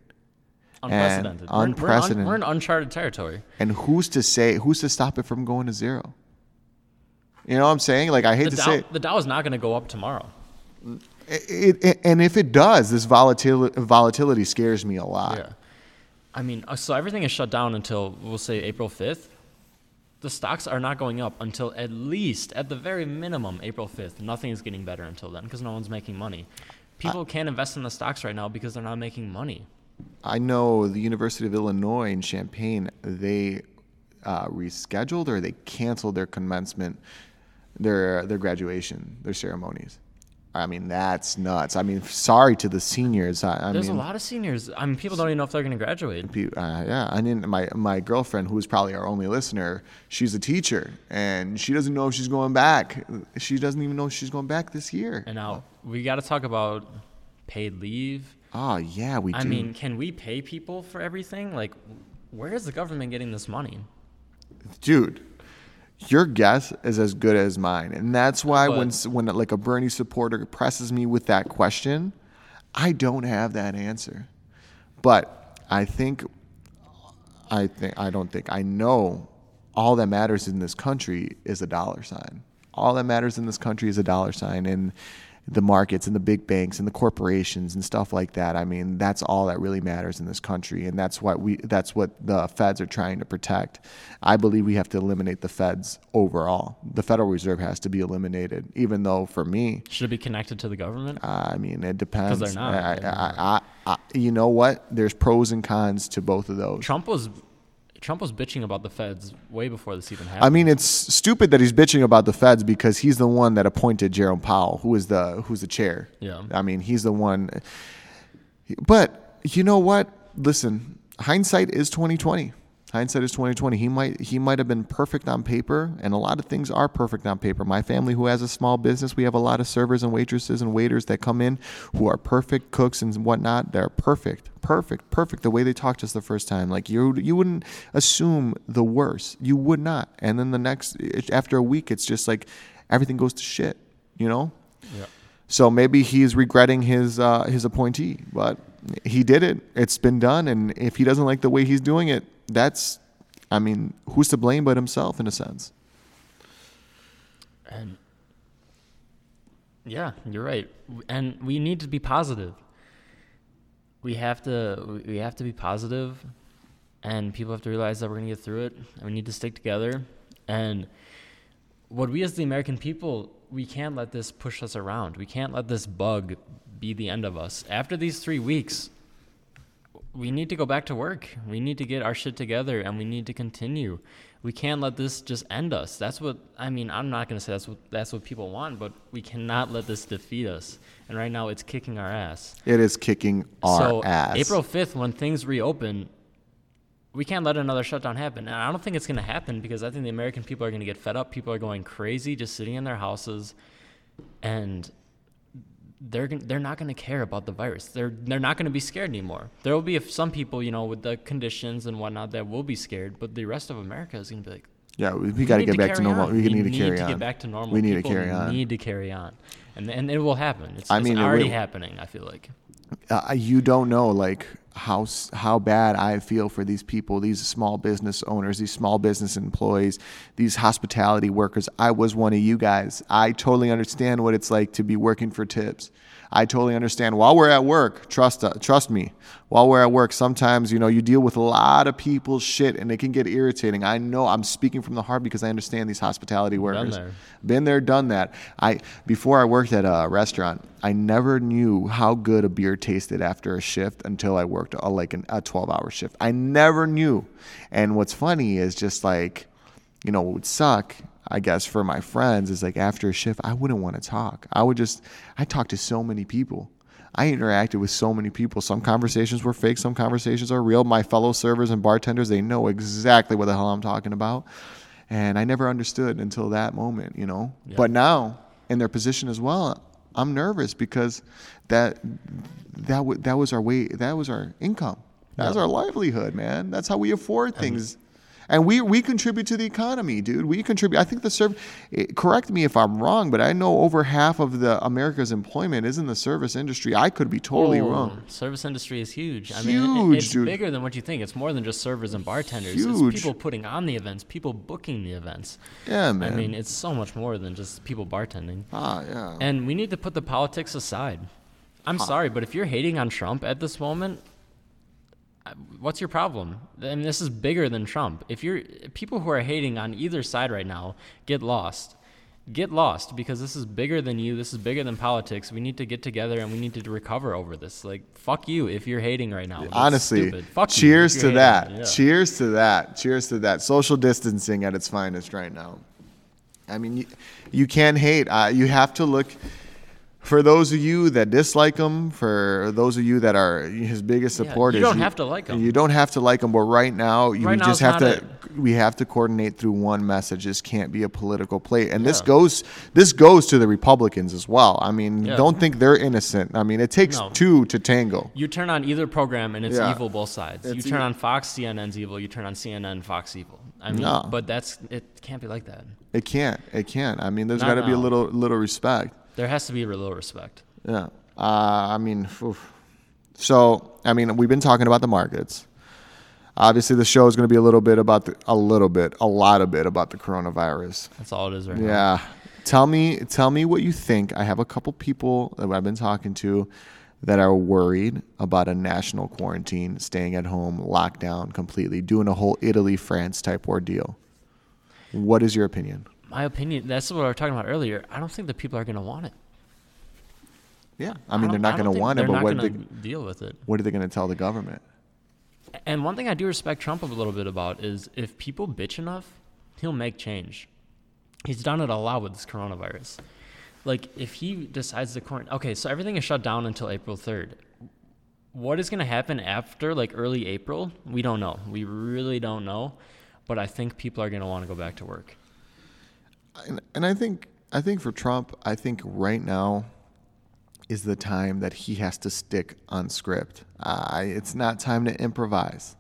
Unprecedented. We're in- we're unprecedented. We're in uncharted territory. And who's to say, who's to stop it from going to zero? You know what I'm saying? Like, I hate The to Dow, say it. the Dow is not going to go up tomorrow. It, it, and if it does, this volatility, volatility scares me a lot. Yeah. I mean, uh, so everything is shut down until we'll say April 5th. The stocks are not going up until at least, at the very minimum, April 5th. Nothing is getting better until then because no one's making money. People can't invest in the stocks right now because they're not making money. I know the University of Illinois in Champaign, they uh, rescheduled or they canceled their commencement, their their graduation, their ceremonies. I mean, that's nuts. I mean, sorry to the seniors. I, I There's mean, a lot of seniors. I mean, people don't even know if they're going to graduate. uh, yeah, I mean, my my girlfriend, who is probably our only listener, she's a teacher, and she doesn't know if she's going back. She doesn't even know if she's going back this year. And now we got to talk about paid leave. Oh yeah, we do. I mean, can we pay people for everything? Like, where is the government getting this money? dude your guess is as good as mine. And that's why when But- s- when like a bernie supporter presses me with that question i don't have that answer. But i think i think i don't think i know all that matters in this country is a dollar sign. All that matters in this country is a dollar sign. And the markets and the big banks and the corporations and stuff like that. I mean, that's all that really matters in this country, and that's what we that's what the feds are trying to protect. I believe we have to eliminate the feds overall. The Federal Reserve has to be eliminated, even though for me, Should it be connected to the government? Uh, I mean, it depends. Because they're not. I, I, I, you know what? There's pros and cons to both of those. Trump was Trump was bitching about the feds way before this even happened. I mean, it's stupid that he's bitching about the feds because he's the one that appointed Jerome Powell, who is the who's the chair. Yeah. I mean, he's the one. But you know what? Listen, hindsight is twenty twenty. Hindsight is twenty twenty. He might he might have been perfect on paper, and a lot of things are perfect on paper. My family, who has a small business, we have a lot of servers and waitresses and waiters that come in who are perfect cooks and whatnot. They're perfect, perfect, perfect. The way they talked to us the first time, like you you wouldn't assume the worst. You would not. And then the next after a week, it's just like everything goes to shit. You know. yeah. So maybe he's regretting his uh, his appointee, but he did it. It's been done, and if he doesn't like the way he's doing it, that's, I mean, who's to blame but himself in a sense. And yeah, you're right. And we need to be positive. We have to we have to be positive and people have to realize that we're going to get through it and we need to stick together and what we as the American people, we can't let this push us around. We can't let this bug be the end of us. After these 3 weeks, we need to go back to work. We need to get our shit together and we need to continue. We can't let this just end us. That's what I mean, I'm not going to say that's what that's what people want, but we cannot let this defeat us. And right now it's kicking our ass. It is kicking our so ass. April 5th when things reopen, we can't let another shutdown happen. And I don't think it's going to happen because I think the American people are going to get fed up. People are going crazy just sitting in their houses and they're they're not going to care about the virus. They're they're not going to be scared anymore. There will be some people, you know, with the conditions and whatnot that will be scared, but the rest of America is going to be like, yeah, we, we got to get back to normal. on. We, need to carry to on. get back to normal. We need People to carry on. We need to carry on, and and it will happen. It's, I it's mean, it already will. happening. I feel like. Uh, you don't know like how how bad I feel for these people, these small business owners, these small business employees, these hospitality workers. I was one of you guys. I totally understand what it's like to be working for tips. I totally understand. While we're at work, trust uh, trust me. While we're at work, sometimes you know you deal with a lot of people's shit, and it can get irritating. I know I'm speaking from the heart because I understand these hospitality workers. there. Been there, done that. I before I worked at a restaurant, I never knew how good a beer tasted after a shift until I worked a, like an, a 12-hour shift. I never knew. And what's funny is just like, you know, what would suck, I guess, for my friends is like after a shift, I wouldn't want to talk. I would just, I talked to so many people. I interacted with so many people. Some conversations were fake, some conversations are real. My fellow servers and bartenders, they know exactly what the hell I'm talking about. And I never understood until that moment, you know. But now, in their position as well, I'm nervous because that that w- that was our way, that was our income, that was Yeah. our livelihood, man. That's how we afford things. And we, we contribute to the economy, dude. We contribute. I think the serv. eh, Correct me if I'm wrong, but I know over half of the America's employment is in the service industry. I could be totally Oh, wrong. Service industry is huge. I mean, it- Huge, it's dude. bigger than what you think. It's more than just servers and bartenders. Huge. It's people putting on the events, people booking the events. Yeah, man. I mean, it's so much more than just people bartending. ah, yeah. And we need to put the politics aside. I'm sorry, but if you're hating on Trump at this moment, what's your problem? I mean, this is bigger than Trump. If you're people who are hating on either side right now, get lost. Get lost because this is bigger than you. This is bigger than politics. We need to get together and we need to recover over this. Like, fuck you if you're hating right now. That's Honestly. Fuck you cheers to hating. that. Yeah. Cheers to that. Cheers to that. Social distancing at its finest right now. I mean, you, you can't hate. Uh, you have to look. For those of you that dislike him, for those of you that are his biggest Yeah, you don't have to like him. You don't have to like him, but right now, you Right we now just have to. it. We have to coordinate through one message. This can't be a political play, and this goes. This goes to the Republicans as well. I mean, Yeah. don't think they're innocent. I mean, it takes No. two to tango. You turn on either program and it's Yeah. evil both sides. You turn on Fox, CNN's evil. You turn on CNN, Fox evil. I mean, No. but that's it. Can't be like that. It can't. It can't. I mean, there's got to be a little little respect. There has to be a little respect. Yeah. Uh, I mean, oof. so I mean, we've been talking about the markets. Obviously, the show is going to be a little bit about the, a little bit, a lot of bit about the coronavirus. That's all it is right now. Yeah. Tell me, tell me what you think. I have a couple people that I've been talking to that are worried about a national quarantine, staying at home, lockdown completely, doing a whole Italy, France type ordeal. What is your opinion? My opinion. That's what I was talking about earlier. I don't think the people are going to want it. Yeah. I mean, they're don't- going to want it, but not what, they, deal with it. what are they going to tell the government? And one thing I do respect Trump a little bit about is if people bitch enough, he'll make change. He's done it a lot with this coronavirus. Like if he decides to quarantine, okay, so everything is shut down until April third. What is going to happen after like early April? We don't know. We really don't know. But I think people are going to want to go back to work. And, and I think I think for Trump, I think right now is the time that he has to stick on script. Uh, it's not time to improvise.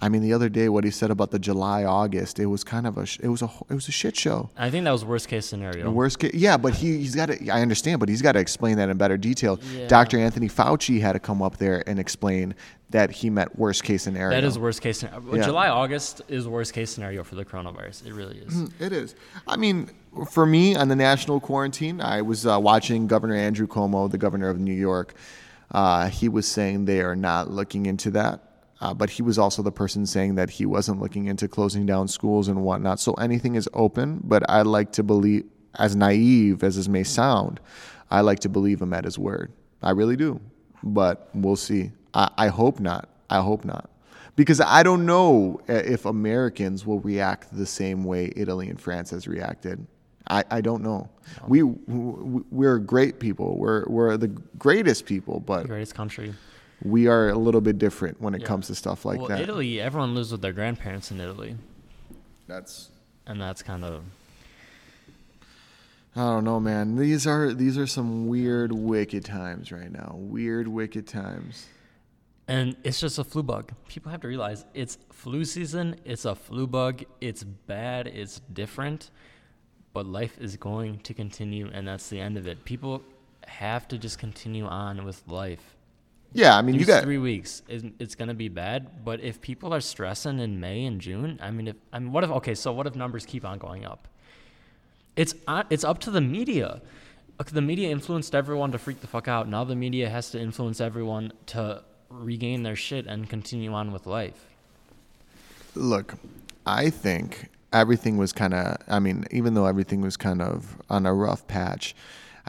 I mean, the other day, what he said about the July August, it was kind of a it was a it was a shit show. I think that was worst case scenario. The worst case, yeah, but he he's got to. I understand, but he's got to explain that in better detail. Yeah. Dr. Anthony Fauci had to come up there and explain that he meant worst case scenario. That is worst case scenario. Yeah. July August is worst case scenario for the coronavirus. It really is. It is. I mean, for me on the national quarantine, I was uh, watching Governor Andrew Cuomo, the governor of New York. Uh, he was saying they are not looking into that. Uh, but he was also the person saying that he wasn't looking into closing down schools and whatnot. So anything is open. But I like to believe, as naive as this may sound, I like to believe him at his word. I really do. But we'll see. I, I hope not. I hope not because I don't know uh, if Americans will react the same way Italy and France has reacted. I, I don't know. We we- we're great people. We're we're the greatest people, but Greatest country. We are a little bit different when it Yeah. comes to stuff like well, that. Italy, everyone lives with their grandparents in Italy, That's and that's kind of I don't know, man. These are these are some weird, wicked times right now. Weird, wicked times. and it's just a flu bug. People have to realize it's flu season. It's a flu bug. It's bad. It's different, but life is going to continue, and that's the end of it. People have to just continue on with life. Yeah, I mean, you got three weeks. It's, it's gonna be bad. But if people are stressing in May and June, I mean, if I mean, what if? Okay, so what if numbers keep on going up? It's on, it's up to the media. Uh, The media influenced everyone to freak the fuck out. Now the media has to influence everyone to regain their shit and continue on with life. look, I think everything was kind of, I mean, even though everything was kind of on a rough patch,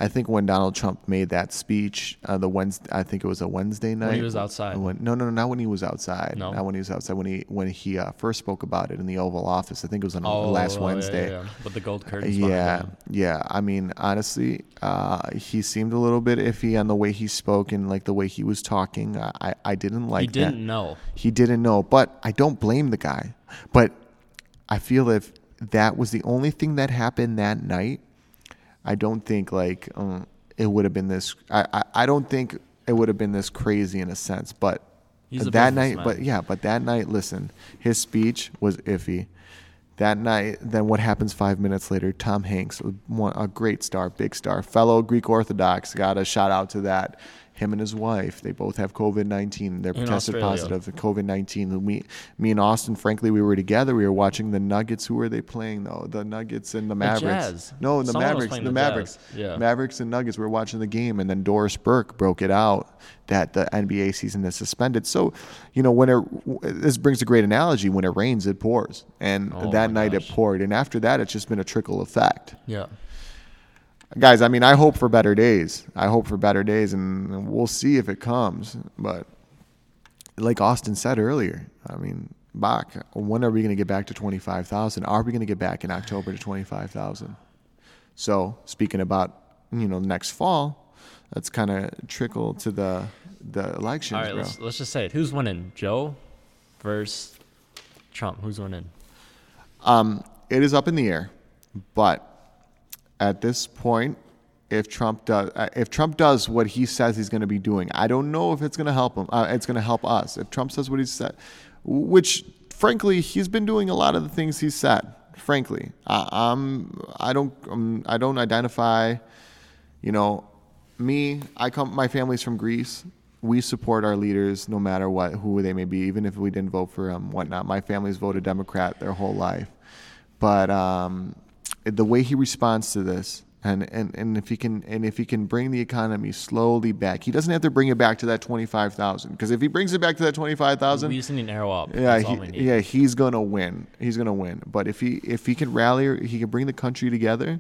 I think when Donald Trump made that speech, uh, the Wednesday, I think it was a Wednesday night. When he was outside. When, no, no, no, not when he was outside. No? Not when he was outside. When he when he uh, first spoke about it in the Oval Office. I think it was on Oh, last yeah, Wednesday. yeah, yeah. With the gold curtains. Yeah, yeah. I mean, honestly, uh, he seemed a little bit iffy on the way he spoke and like the way he was talking. I, I, I didn't like He didn't know. He didn't know, but I don't blame the guy. But I feel if that was the only thing that happened that night, I don't think like um, it would have been this. I, I, I don't think it would have been this crazy in a sense. But He's that night, businessman. but yeah, but that night, listen, his speech was iffy. That night, then what happens five minutes later? Tom Hanks, a great star, big star, fellow Greek Orthodox, got a shout out to that. Him and his wife, they both have COVID 19. They're In tested Australia. positive for COVID 19. Me, me and Austin, frankly, we were together. We were watching the Nuggets. Who were they playing, though? The Nuggets and the Mavericks. Jazz. No, the Someone Mavericks. The, the Mavericks. Yeah. Mavericks and Nuggets. We were watching the game, and then Doris Burke broke it out that the NBA season is suspended. So, you know, when it this brings a great analogy. When it rains, it pours, and Oh that night it poured, and after that, it's just been a trickle effect. Yeah. Guys, I mean, I hope for better days. I hope for better days, and we'll see if it comes. But like Austin said earlier, I mean, Bach, when are we going to get back to 25,000? Are we going to get back in October to 25,000? So, speaking about, you know, next fall, let's kind of trickle to the the elections, All right. bro. Let's let's just say it. Who's winning? Joe versus Trump. Who's winning? Um, it is up in the air, but at this point, if Trump does, uh, if Trump does what he says he's going to be doing, I don't know if it's going to help him. Uh, it's going to help us. If Trump says what he said, which frankly he's been doing a lot of the things he said. Frankly, I, I'm I don't um, I don't identify. You know, me, I come. My family's from Greece. We support our leaders no matter what, who they may be, even if we didn't vote for them, whatnot. My family's voted Democrat their whole life, but um, the way he responds to this, and, and, and if he can and if he can bring the economy slowly back, he doesn't have to bring it back to that twenty five thousand. Because if he brings it back to that twenty five thousand, We just need an arrow up. yeah, That's all we he, yeah, he's gonna win. He's gonna win. But if he if he can rally, he can bring the country together.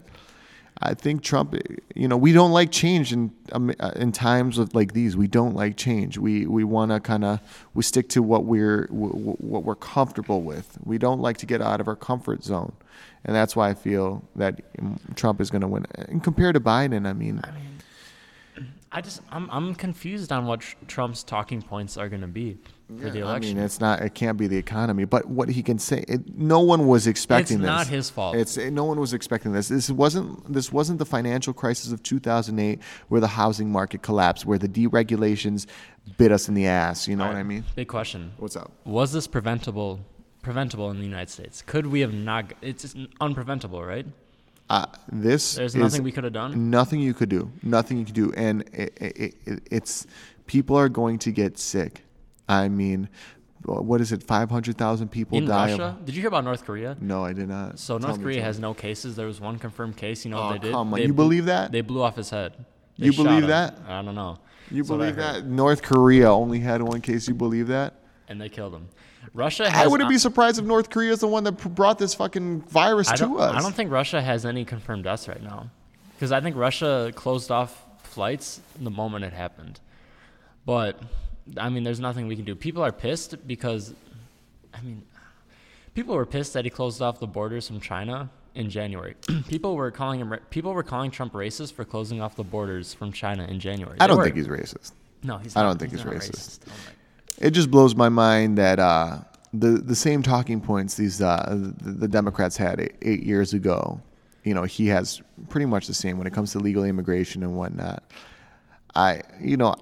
I think Trump. You know, we don't like change in um, uh, in times of like these. We don't like change. We we want to kind of we stick to what we're w- what we're comfortable with. We don't like to get out of our comfort zone, and that's why I feel that um, Trump is going to win. And compared to Biden, I mean, I just I'm I'm confused on what Trump's talking points are going to be for the election. I mean, it's not. It can't be the economy. But what he can say, it, no one was expecting It's this. It's not his fault. It's eh, no one was expecting this. This wasn't. This wasn't the financial crisis of 2008, where the housing market collapsed, where the deregulations bit us in the ass. You know what I mean? Big question. What's up? Was this preventable? Preventable in the United States? Could we have not? It's unpreventable, right? Uh, this There's is nothing we could have done. Nothing you could do. Nothing you could do. And it, it, it, it's people are going to get sick. I mean, what is it? 500,000 people In die. Russia, Of, did you hear about North Korea? no, I did not. So North Korea has no cases. There was one confirmed case. You know Oh, what they did? come on. They You blew- believe that? They blew off his head. They You believe him. that? I don't know. You That's believe that North Korea only had one case? You believe that? And they killed him. Russia has. I wouldn't be surprised if North Korea is the one that brought this fucking virus to us. I don't think Russia has any confirmed deaths right now, because I think Russia closed off flights the moment it happened. But I mean, there's nothing we can do. People are pissed because, I mean, people were pissed that he closed off the borders from China in January. people were calling him. People were calling Trump racist for closing off the borders from China in January. I They don't were. think he's racist. No, he's. Not, I don't think he's not racist. Oh my- It just blows my mind that uh, the the same talking points these uh, the, the Democrats had eight, eight years ago. You know, he has pretty much the same when it comes to legal immigration and whatnot. I, you know,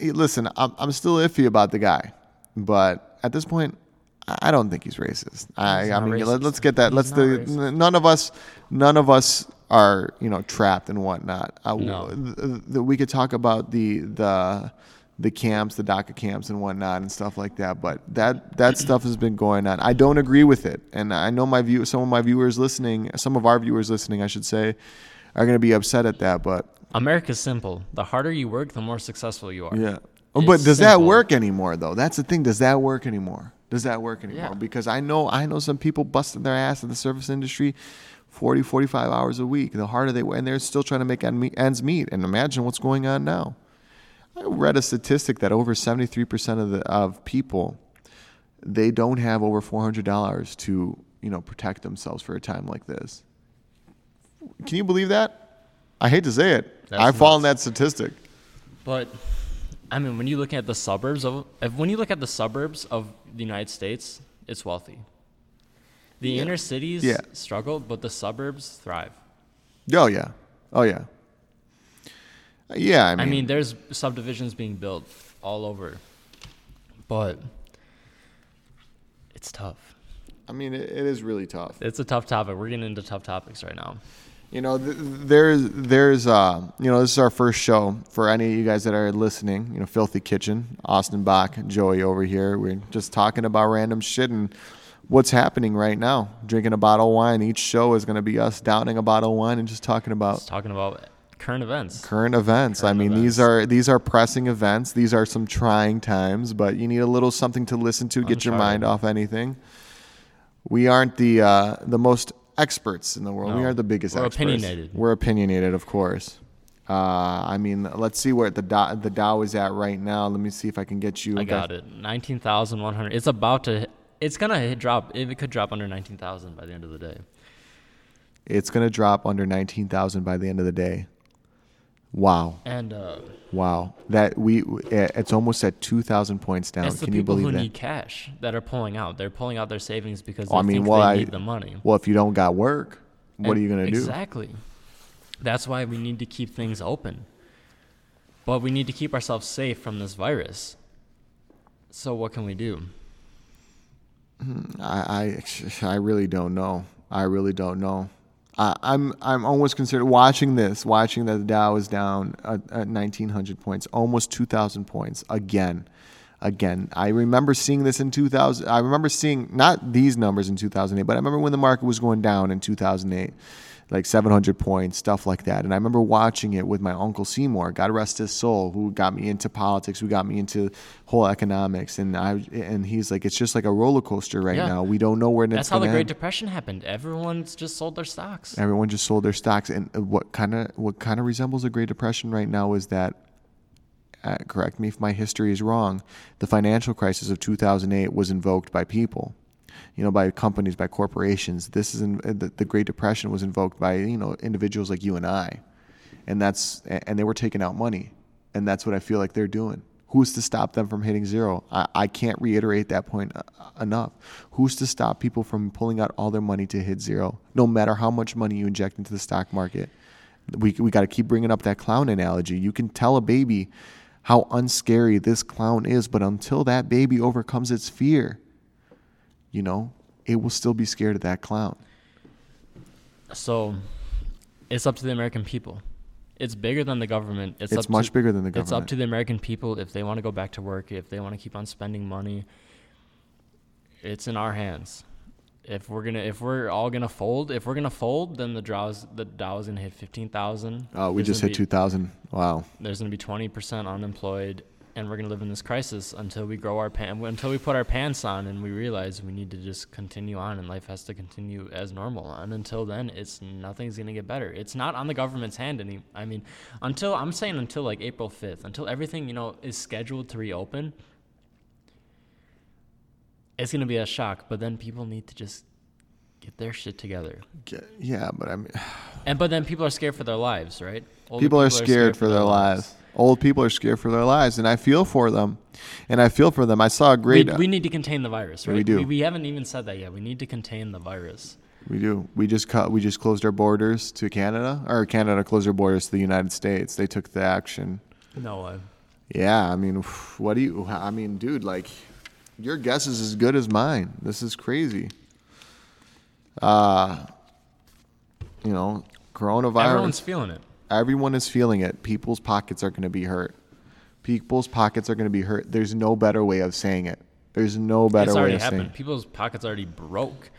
listen, I'm I'm still iffy about the guy, but at this point, I don't think he's racist. I, He's I mean, racist. let, us get that. He's let's the none of us, none of us are you know trapped and whatnot. Uh, No. th- th- we could talk about the the the camps, the DACA camps, and whatnot, and stuff like that. But that that stuff has been going on. I don't agree with it, and I know my view. Some of my viewers listening, some of our viewers listening, I should say, are going to be upset at that. But America's simple. The harder you work, the more successful you are. yeah. Oh, but It's does that work anymore though? That's the thing. Does that work anymore? Does that work anymore? Yeah. Because I know I know some people busting their ass in the service industry 40, 45 hours a week. The harder they work, and they're still trying to make ends meet. And imagine what's going on now. I read a statistic that over 73% of the of people they don't have over $400 to, you know, protect themselves for a time like this. Can you believe that? I hate to say it. That's I fall in that statistic. But I mean, when you look at the suburbs of, if, when you look at the suburbs of the United States, it's wealthy. The Yeah. inner cities Yeah. struggle, but the suburbs thrive. Oh yeah. Oh yeah. Yeah, I mean, I mean, there's subdivisions being built all over, but it's tough. I mean, it, it is really tough. It's a tough topic. We're getting into tough topics right now. You know, th- there's there's uh, you know, this is our first show for any of you guys that are listening. You know, Filthy Kitchen, Austin Bach, Joey over here. We're just talking about random shit and what's happening right now. Drinking a bottle of wine. Each show is going to be us downing a bottle of wine and just talking about It's talking about current events. current events. Current I mean, these are these are pressing events. These are some trying times, but you need a little something to listen to, get your mind off anything. We aren't the uh, the most experts in the world. We are the biggest We're experts. opinionated. We're opinionated, of course. Uh, I mean, let's see where the Dow, the Dow is at right now. Let me see if I can get you. I got it. Nineteen thousand one hundred. It's about to. It's gonna hit drop. It could drop under nineteen thousand by the end of the day. It's gonna drop under nineteen thousand by the end of the day. Wow, And uh, wow! That we it's almost at two thousand points down. it's the Can you people believe who that? need cash that are pulling out. They're pulling out their savings because they I mean, think well, they I need the money. well, if you don't got work, what And are you gonna do? Exactly. That's why we need to keep things open. But we need to keep ourselves safe from this virus. So what can we do? I, I, I really don't know. I really don't know. I, I'm I'm almost considered watching this, watching that the Dow is down at, at 1,900 points, almost 2,000 points again, again. I remember seeing this in 2000. I remember seeing not these numbers in 2008, but I remember when the market was going down in 2008, like 700 points, stuff like that. And I remember watching it with my uncle Seymour, God rest his soul, who got me into politics, who got me into whole economics. And I and he's like, it's just like a roller coaster right Yeah. now. We don't know where it's That's how the Great end. Depression happened. Everyone's just sold their stocks. Everyone just sold their stocks, and uh, what kind of what kind of resembles a Great Depression right now is that. Uh, correct me if my history is wrong. The financial crisis of 2008 was invoked by people, you know, by companies, by corporations. This is in, uh, the, the Great Depression was invoked by you know individuals like you and I, and that's and they were taking out money, and that's what I feel like they're doing. Who's to stop them from hitting zero? I, I can't reiterate that point uh, enough. Who's to stop people from pulling out all their money to hit zero? No matter how much money you inject into the stock market, we we got to keep bringing up that clown analogy. You can tell a baby how unscary this clown is, but until that baby overcomes its fear, you know, it will still be scared of that clown. So it's up to the American people. It's bigger than the government. It's, It's much to, bigger than the government. It's up to the American people if they want to go back to work, if they want to keep on spending money. It's in our hands. If we're gonna, if we're all gonna fold, if we're gonna fold, then the Dow's the Dow is gonna hit fifteen thousand. Oh, we just hit 2,000. Wow. There's gonna be twenty percent unemployed, and we're gonna live in this crisis until we grow our pan, until we put our pants on, and we realize we need to just continue on, and life has to continue as normal. And until then, it's nothing's gonna get better. It's not on the government's hand any. I mean, until I'm saying until like April fifth, until everything you know is scheduled to reopen. It's gonna be a shock, but then people need to just get their shit together. Yeah, but I mean, And but then people are scared for their lives, right? Older people are scared for their lives. Old people are scared for their lives, and I feel for them. And I feel for them. I saw a We, great. we need to contain the virus, right? We do. We, we haven't even said that yet. We need to contain the virus. We do. We just cut. We just closed our borders to Canada, or Canada closed their borders to the United States. They took the action. No way. Yeah, I mean, what do you? I mean, dude, like, your guess is as good as mine. This is crazy. Uh, you know, coronavirus. Everyone's feeling it. Everyone is feeling it. People's pockets are going to be hurt. People's pockets are going to be hurt. There's no better way of saying it. There's no better it's way of saying it. People's pockets already broke.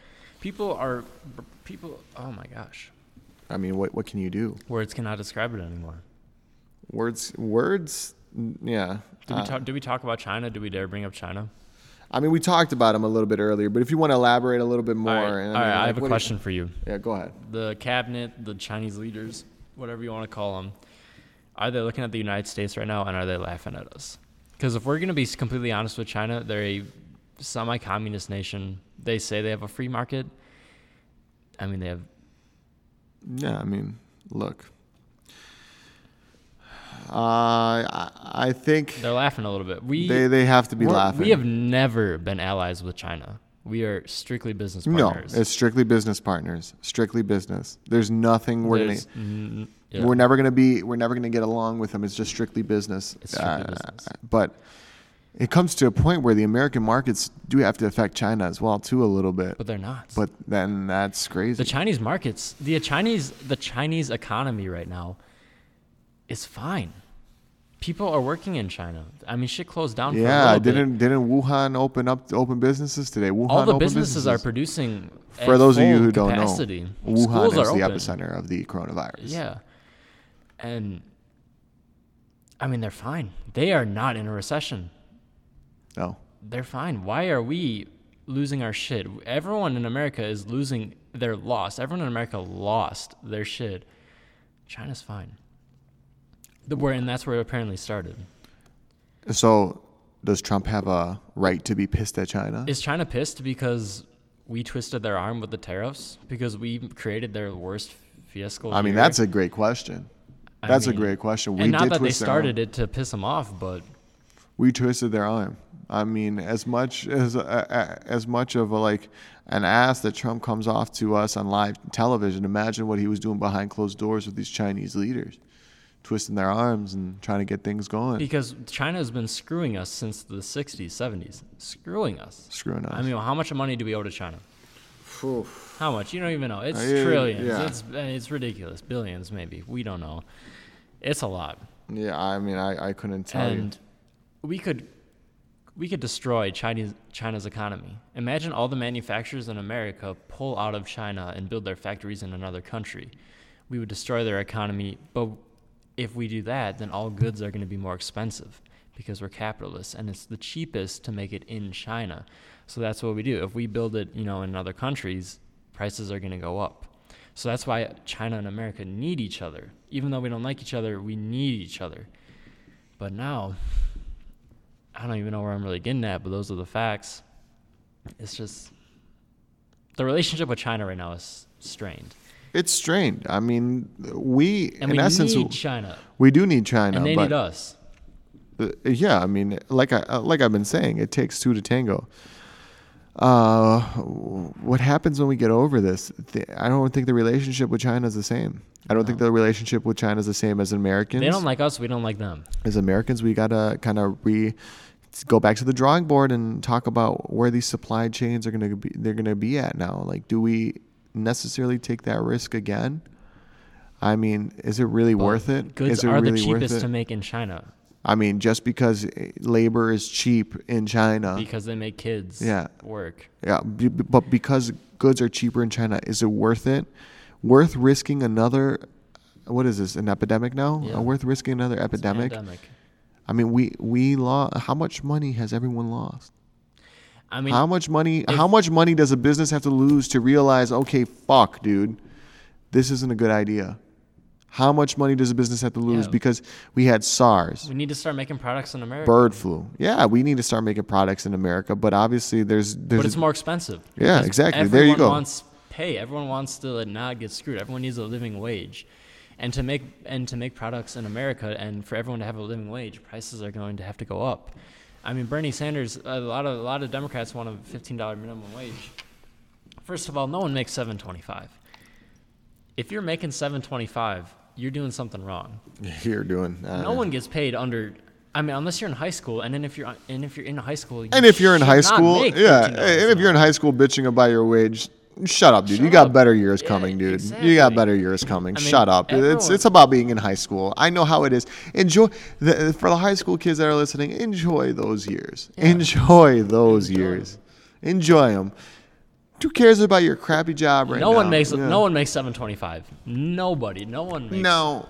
People are people. Oh my gosh, I mean, what what can you do? words cannot describe it anymore. Words words yeah. Did we Uh, talk? Did we talk about China? Did we dare bring up China? I mean, we talked about him a little bit earlier, but if you want to elaborate a little bit more, All right, and all right, mean, I like, have a do you- question for you. yeah, go ahead. The cabinet, the Chinese leaders, whatever you want to call them, are they looking at the United States right now and are they laughing at us? Because if we're going to be completely honest with China, they're a semi-communist nation. They say they have a free market. I mean, they have Yeah, I mean, look. Uh, I, I think they're laughing a little bit. We they they have to be laughing. We have never been allies with China. We are strictly business no, it's strictly business partners. Strictly business. There's nothing we're There's gonna. n- yeah. We're never gonna be. We're never gonna get along with them. It's just strictly business. It's strictly Uh, business. But it comes to a point where the American markets do have to affect China as well too a little bit. but they're not. But then that's crazy. the Chinese markets, the Chinese, the Chinese economy right now is fine. People are working in China. I mean, shit closed down. for a yeah, little bit. didn't didn't Wuhan open up open businesses today? Wuhan all the opened businesses, are producing. For those of you who don't know, Wuhan Schools is the open. epicenter of the coronavirus. Yeah, and I mean they're fine. They are not in a recession. No. They're fine. Why are we losing our shit? Everyone in America is losing their loss. Everyone in America lost their shit. China's fine. The where and that's where it apparently started. So, does Trump have a right to be pissed at China? Is China pissed because we twisted their arm with the tariffs? Because we created their worst fiasco? I mean, year? that's a great question. I That's a great question. We and not did that they twist their arm. started it to piss them off, but We twisted their arm. I mean, as much as uh, uh, as much of a like an ass that Trump comes off to us on live television. Imagine what he was doing behind closed doors with these Chinese leaders, twisting their arms and trying to get things going, because China has been screwing us since the 60s, 70s. Screwing us. screwing us. I mean, how much money do we owe to China? How much? You don't even know. It's Uh, trillions. yeah. It's it's ridiculous. Billions, maybe. We don't know. It's a lot. yeah, I mean, I, I couldn't tell and we could we could destroy Chinese China's economy. Imagine all the manufacturers in America pull out of China and build their factories in another country. We would destroy their economy, but if we do that, then all goods are going to be more expensive because we're capitalists and it's the cheapest to make it in China. So that's what we do. If we build it, you know, in other countries, prices are going to go up. So that's why China and America need each other. Even though we don't like each other, we need each other. But now, I don't even know where I'm really getting at, but those are the facts. It's just the relationship with China right now is strained. It's strained. I mean, we and in we essence need China, we do need China, and they but need us. Uh, yeah, I mean, like I uh, like I've been saying, it takes two to tango. Uh, what happens when we get over this? Th- I don't think the relationship with China is the same. I don't think the relationship with China is the same as Americans. They don't like us. We don't like them. as Americans, we gotta kind of re go back to the drawing board and talk about where these supply chains are gonna be. They're gonna be at now. Like, do we necessarily take that risk again? I mean, is it really But worth it? Goods is it are really the cheapest to make in China I mean, just because eh, labor is cheap in China, because they make kids Yeah. work. yeah, but because goods are cheaper in China, is it worth it? Worth risking another? What is this? An epidemic now? Yeah. Uh, worth risking another epidemic? pandemic. I mean, we we lost. How much money has everyone lost? I mean, how much money? if- how much money does a business have to lose to realize? Okay, fuck, dude, this isn't a good idea. How much money does a business have to lose Yeah. because we had SARS? we need to start making products in America. bird flu. Yeah, we need to start making products in America, but obviously there's there's but it's more expensive. Yeah, exactly. There you everyone go. Wants pay. Everyone wants to not get screwed. Everyone needs a living wage, and to make and to make products in America and for everyone to have a living wage, prices are going to have to go up. I mean, Bernie Sanders. A lot of a lot of Democrats want a fifteen dollar minimum wage. First of all, no one makes seven twenty five. If you're making seven twenty five, you're doing something wrong. you're doing. Uh, No one gets paid under. I mean, unless you're in high school, and then if you're and if you're in high school, you And if you're in high school, yeah, and if you're in high school bitching about your wage, shut up, dude. Shut you got up. better years Yeah, coming, dude. You got better years coming. I mean, shut up. it's everyone- it's about being in high school. I know how it is. Enjoy the, for the high school kids that are listening. Enjoy those years. Enjoy those years. Enjoy them. Who cares about your crappy job right no now? No one makes Yeah. no one makes 725. Nobody. No one makes. Now,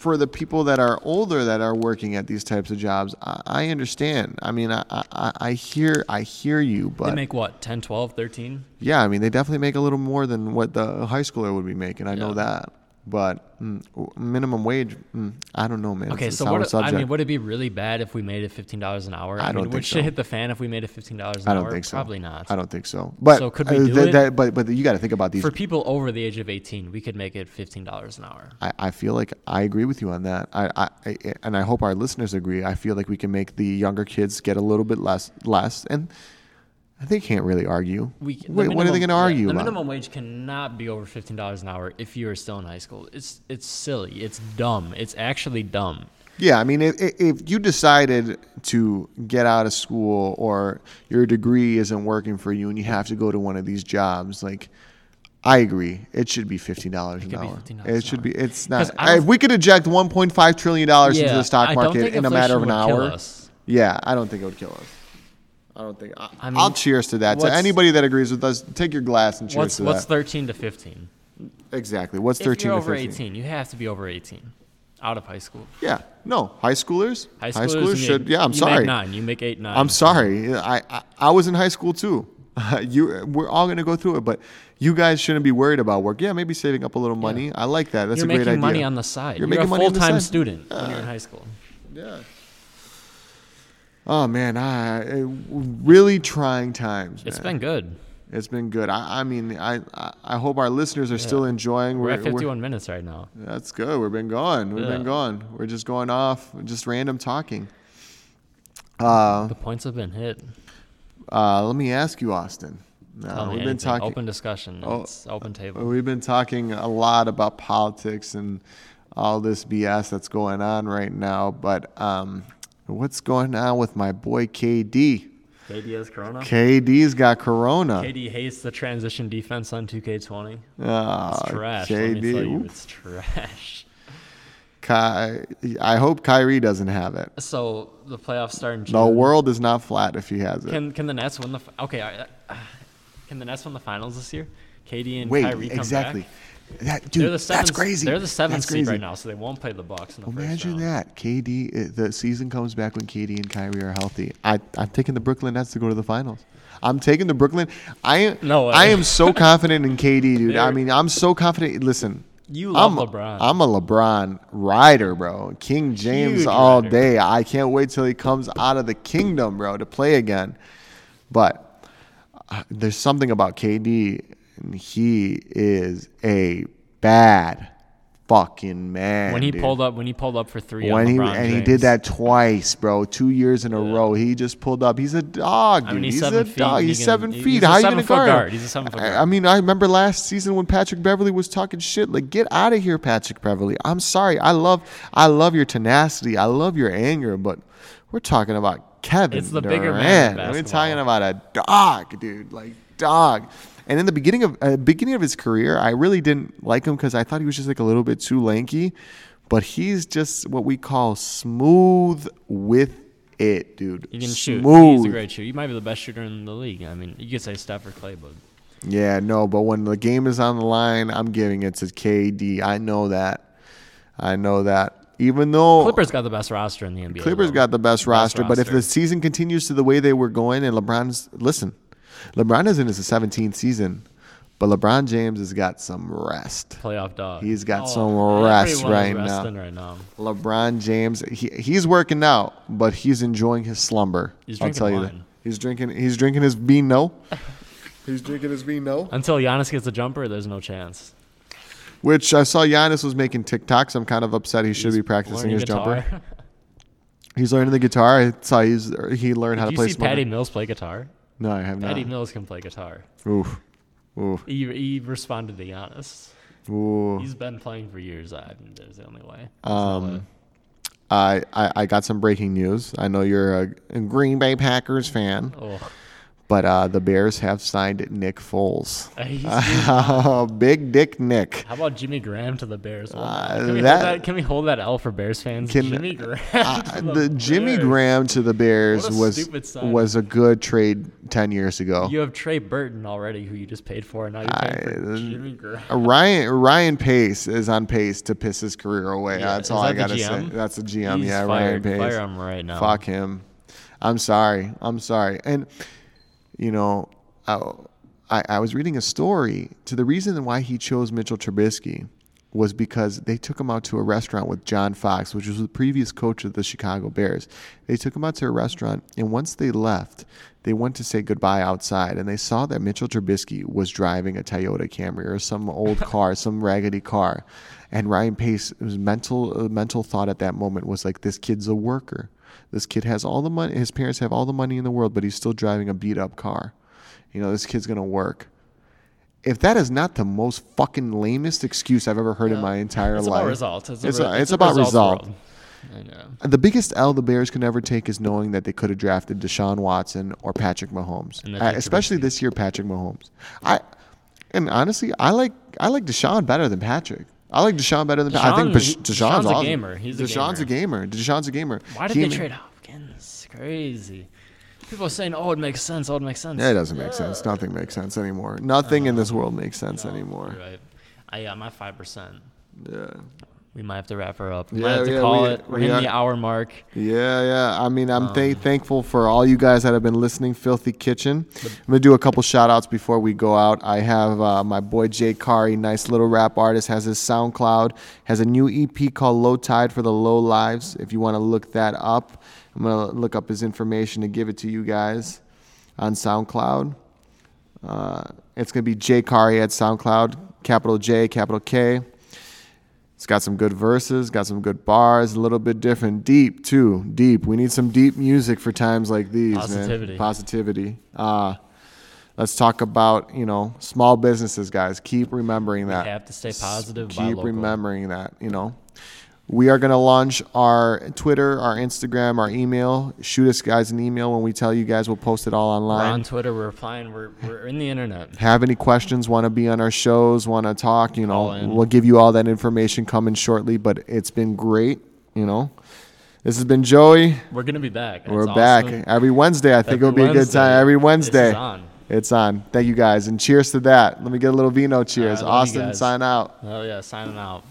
for the people that are older that are working at these types of jobs, I, I understand. I mean, I, I, I hear I hear you, but They make what 10, 12, 13. yeah, I mean, they definitely make a little more than what the high schooler would be making. I know that, but mm, minimum wage, mm, I don't know, man. Okay, it's so what? I subject. mean, would it be really bad if we made it fifteen dollars an hour? I mean, don't would think shit so. hit the fan if we made it fifteen dollars an hour? I don't think so. Probably not. I don't think so. But So could we uh, do th- it? that- but but you got to think about these. For people over the age of eighteen, we could make it fifteen dollars an hour. I, I feel like I agree with you on that. I, I, I and I hope our listeners agree. I feel like we can make the younger kids get a little bit less less, and they can't really argue. We, Wait, what are they going to yeah, argue The about? minimum wage cannot be over fifteen dollars an hour if you are still in high school. It's it's silly. It's dumb. It's actually dumb. Yeah, I mean, if, if you decided to get out of school or your degree isn't working for you and you have to go to one of these jobs, like, I agree, it should be fifteen dollars an hour. $15 It should hour. be. It's not. I If we could eject one point five trillion dollars into the stock market in a matter of an inflation would kill hour, yeah, I don't think it would kill us. I don't think. I, I mean, cheers to that. To what's- anybody that agrees with us, take your glass and cheers What's to what's that. thirteen to fifteen? exactly. What's If thirteen you're to over fifteen? eighteen, you have to be over eighteen, out of high school. Yeah. No, high schoolers. High schoolers, you should. Yeah, I'm you sorry. Make nine. You make eight, nine. I'm sorry. I, I I was in high school too. you we're all gonna go through it, but you guys shouldn't be worried about work. Yeah, maybe saving up a little money. I like that. That's You're a great making idea. money on the side. You're You're, making a money on the full-time side. student when you're in high school. Yeah. Oh man, I really trying times. It's been good. it's been good. I, I mean, I, I hope our listeners are still enjoying. We're at 51 minutes right now. That's good. We've been going. We've been Yeah. going. We're just going off, just random talking. Uh, The points have been hit. uh, let me ask you, Austin. Uh, we've been talking. Open discussion. Oh, it's open table. We've been talking a lot about politics and all this BS that's going on right now. But um, what's going on with my boy KD? KD has Corona. KD's got Corona. KD hates the transition defense on 2K20. Ah, It's trash. Let me tell you, KD. it's trash. Ky- I hope Kyrie doesn't have it. So the playoffs start in June. The world is not flat if he has it. Can can the Nets win the? Okay, uh, can the Nets win the finals this year? KD and Wait, Kyrie come exactly. back. That dude, the seventh, that's crazy. They're the seventh seed right now, so they won't play the Bucks in the Imagine that. KD, uh, the season comes back when KD and Kyrie are healthy. I, I'm taking the Brooklyn Nets to go to the finals. I'm taking the Brooklyn. I No way. I am so confident in KD, dude. I They're- mean, I'm so confident. Listen, You love I'm, LeBron. I'm a LeBron rider, bro. King James Huge all rider. day. I can't wait till he comes out of the kingdom, bro, to play again. But uh, there's something about KD, and he is a bad fucking man. when he dude. pulled up, when he pulled up for three, when he and he did that twice, bro, two years in a row. He just pulled up. He's a dog, dude. I mean, he's he's seven a feet. dog. He He's can- seven he's feet. a How you gonna guard guard. He's a seven-foot I- I mean, I remember last season when Patrick Beverley was talking shit. Like, get out of here, Patrick Beverley. I'm sorry. I love, I love your tenacity. I love your anger, but we're talking about Kevin It's the Durant. bigger man We're talking about a dog, dude. Like dog. And in the beginning of uh, beginning of his career, I really didn't like him because I thought he was just like a little bit too lanky. But he's just what we call smooth with it, dude. He can shoot. Smooth. He's a great shooter. He might be the best shooter in the league. I mean, you could say Steph or Clay, but Yeah, no, but when the game is on the line, I'm giving it to KD. I know that. I know that. Even though Clippers got the best roster in the NBA. Clippers though. got the best roster, but if the season continues to the way they were going, and LeBron's listen, LeBron is in his 17th season, but LeBron James has got some rest. playoff dog. He's got Oh, some rest right now. right now. LeBron James, he, he's working out, but he's enjoying his slumber. He's I'll drinking tell you that. He's drinking. He's drinking his vino. he's drinking his vino. Until Giannis gets a jumper, there's no chance. Which I saw Giannis was making TikToks. I'm kind of upset. He should be practicing his guitar. jumper. He's learning the guitar. I saw he's he learned how to Did to you play. see Smoker. Patty Mills play guitar? No, I have not. Patty Mills can play guitar. Oof. Oof. He, he responded to Giannis. Ooh. He's been playing for years. I there's the only way. There's no Um, way. I, I I got some breaking news. I know you're a, a Green Bay Packers fan, Oh, But uh, the Bears have signed Nick Foles. He's- Big Dick Nick. How about Jimmy Graham to the Bears? Uh, can, we that- hold that, can we hold that L for Bears fans? Can- Jimmy Graham. Uh, to the Jimmy Graham to the Bears a was was a good trade ten years ago. You have Trey Burton already, who you just paid for, and now you're paying for I- Jimmy Graham. Uh, Ryan Ryan Pace is on pace to piss his career away. Yeah, That's all I that the gotta say. That's the GM. He's yeah, fired. Ryan Pace. Fire him right now. Fuck him. I'm sorry. I'm sorry. And you know, I, I, was reading a story to the reason why he chose Mitchell Trubisky was because they took him out to a restaurant with John Fox, which was the previous coach of the Chicago Bears. They took him out to a restaurant, and once they left, they went to say goodbye outside, and they saw that Mitchell Trubisky was driving a Toyota Camry or some old car, some raggedy car. And Ryan Pace, his mental uh, mental thought at that moment was like, "This kid's a worker. This kid has all the money. His parents have all the money in the world, but he's still driving a beat up car. You know, this kid's gonna work." If that is not the most fucking lamest excuse I've ever heard in my entire It's life, about results. It's, It's re- a- it's a about result. know. the biggest L the Bears can ever take is knowing that they could have drafted Deshaun Watson or Patrick Mahomes, Uh, especially this year, Patrick Mahomes. I and honestly, I like I like Deshaun better than Patrick. I like Deshaun better than Patrick. I think Deshaun- Pash- he- Deshaun's, Deshaun's a gamer. He's a Deshaun's a gamer. Deshaun's a gamer. Why did He they trade Hopkins? Crazy. People are saying, "Oh, it makes sense. Oh, it makes sense." Yeah, it doesn't make sense. Nothing makes sense anymore. Nothing in this uh, world makes sense No, anymore. right. I got my five percent. Yeah. We might have to wrap her up. We Yeah, might have to yeah, call we- it. We're we hitting are- the hour mark. Yeah, yeah. I mean, I'm Um, th- thankful for all you guys that have been listening. Filthy Kitchen. I'm gonna do a couple shout outs before we go out. I have uh, my boy Jay Kari, nice little rap artist, has his SoundCloud, has a new EP called Low Tide for the Low Lives. If you want to look that up, I'm gonna look up his information and give it to you guys on SoundCloud. Uh, it's gonna be Jay Kari at SoundCloud, capital J, capital K. It's got some good verses, got some good bars, a little bit different, deep too, deep. We need some deep music for times like these, Positivity. man. Positivity. Uh, let's talk about you know small businesses, guys. Keep remembering that. have to stay positive, Keep remembering that. You know, we are gonna launch our Twitter, our Instagram, our email. Shoot us guys an email when we tell you guys. We'll post it all We're online on Twitter. We're replying. We're, we're in the internet. have any questions, want to be on our shows, want to talk, you know, we'll give you all that information coming shortly. But it's been great, you know. This has been Joey. We're gonna be back. We're It's back awesome. every Wednesday. I think Every it'll be a good time. Every Wednesday. on. It's on. Thank you guys. And cheers to that. Let me get a little vino cheers. Right, Austin, sign out. Oh yeah, signing out.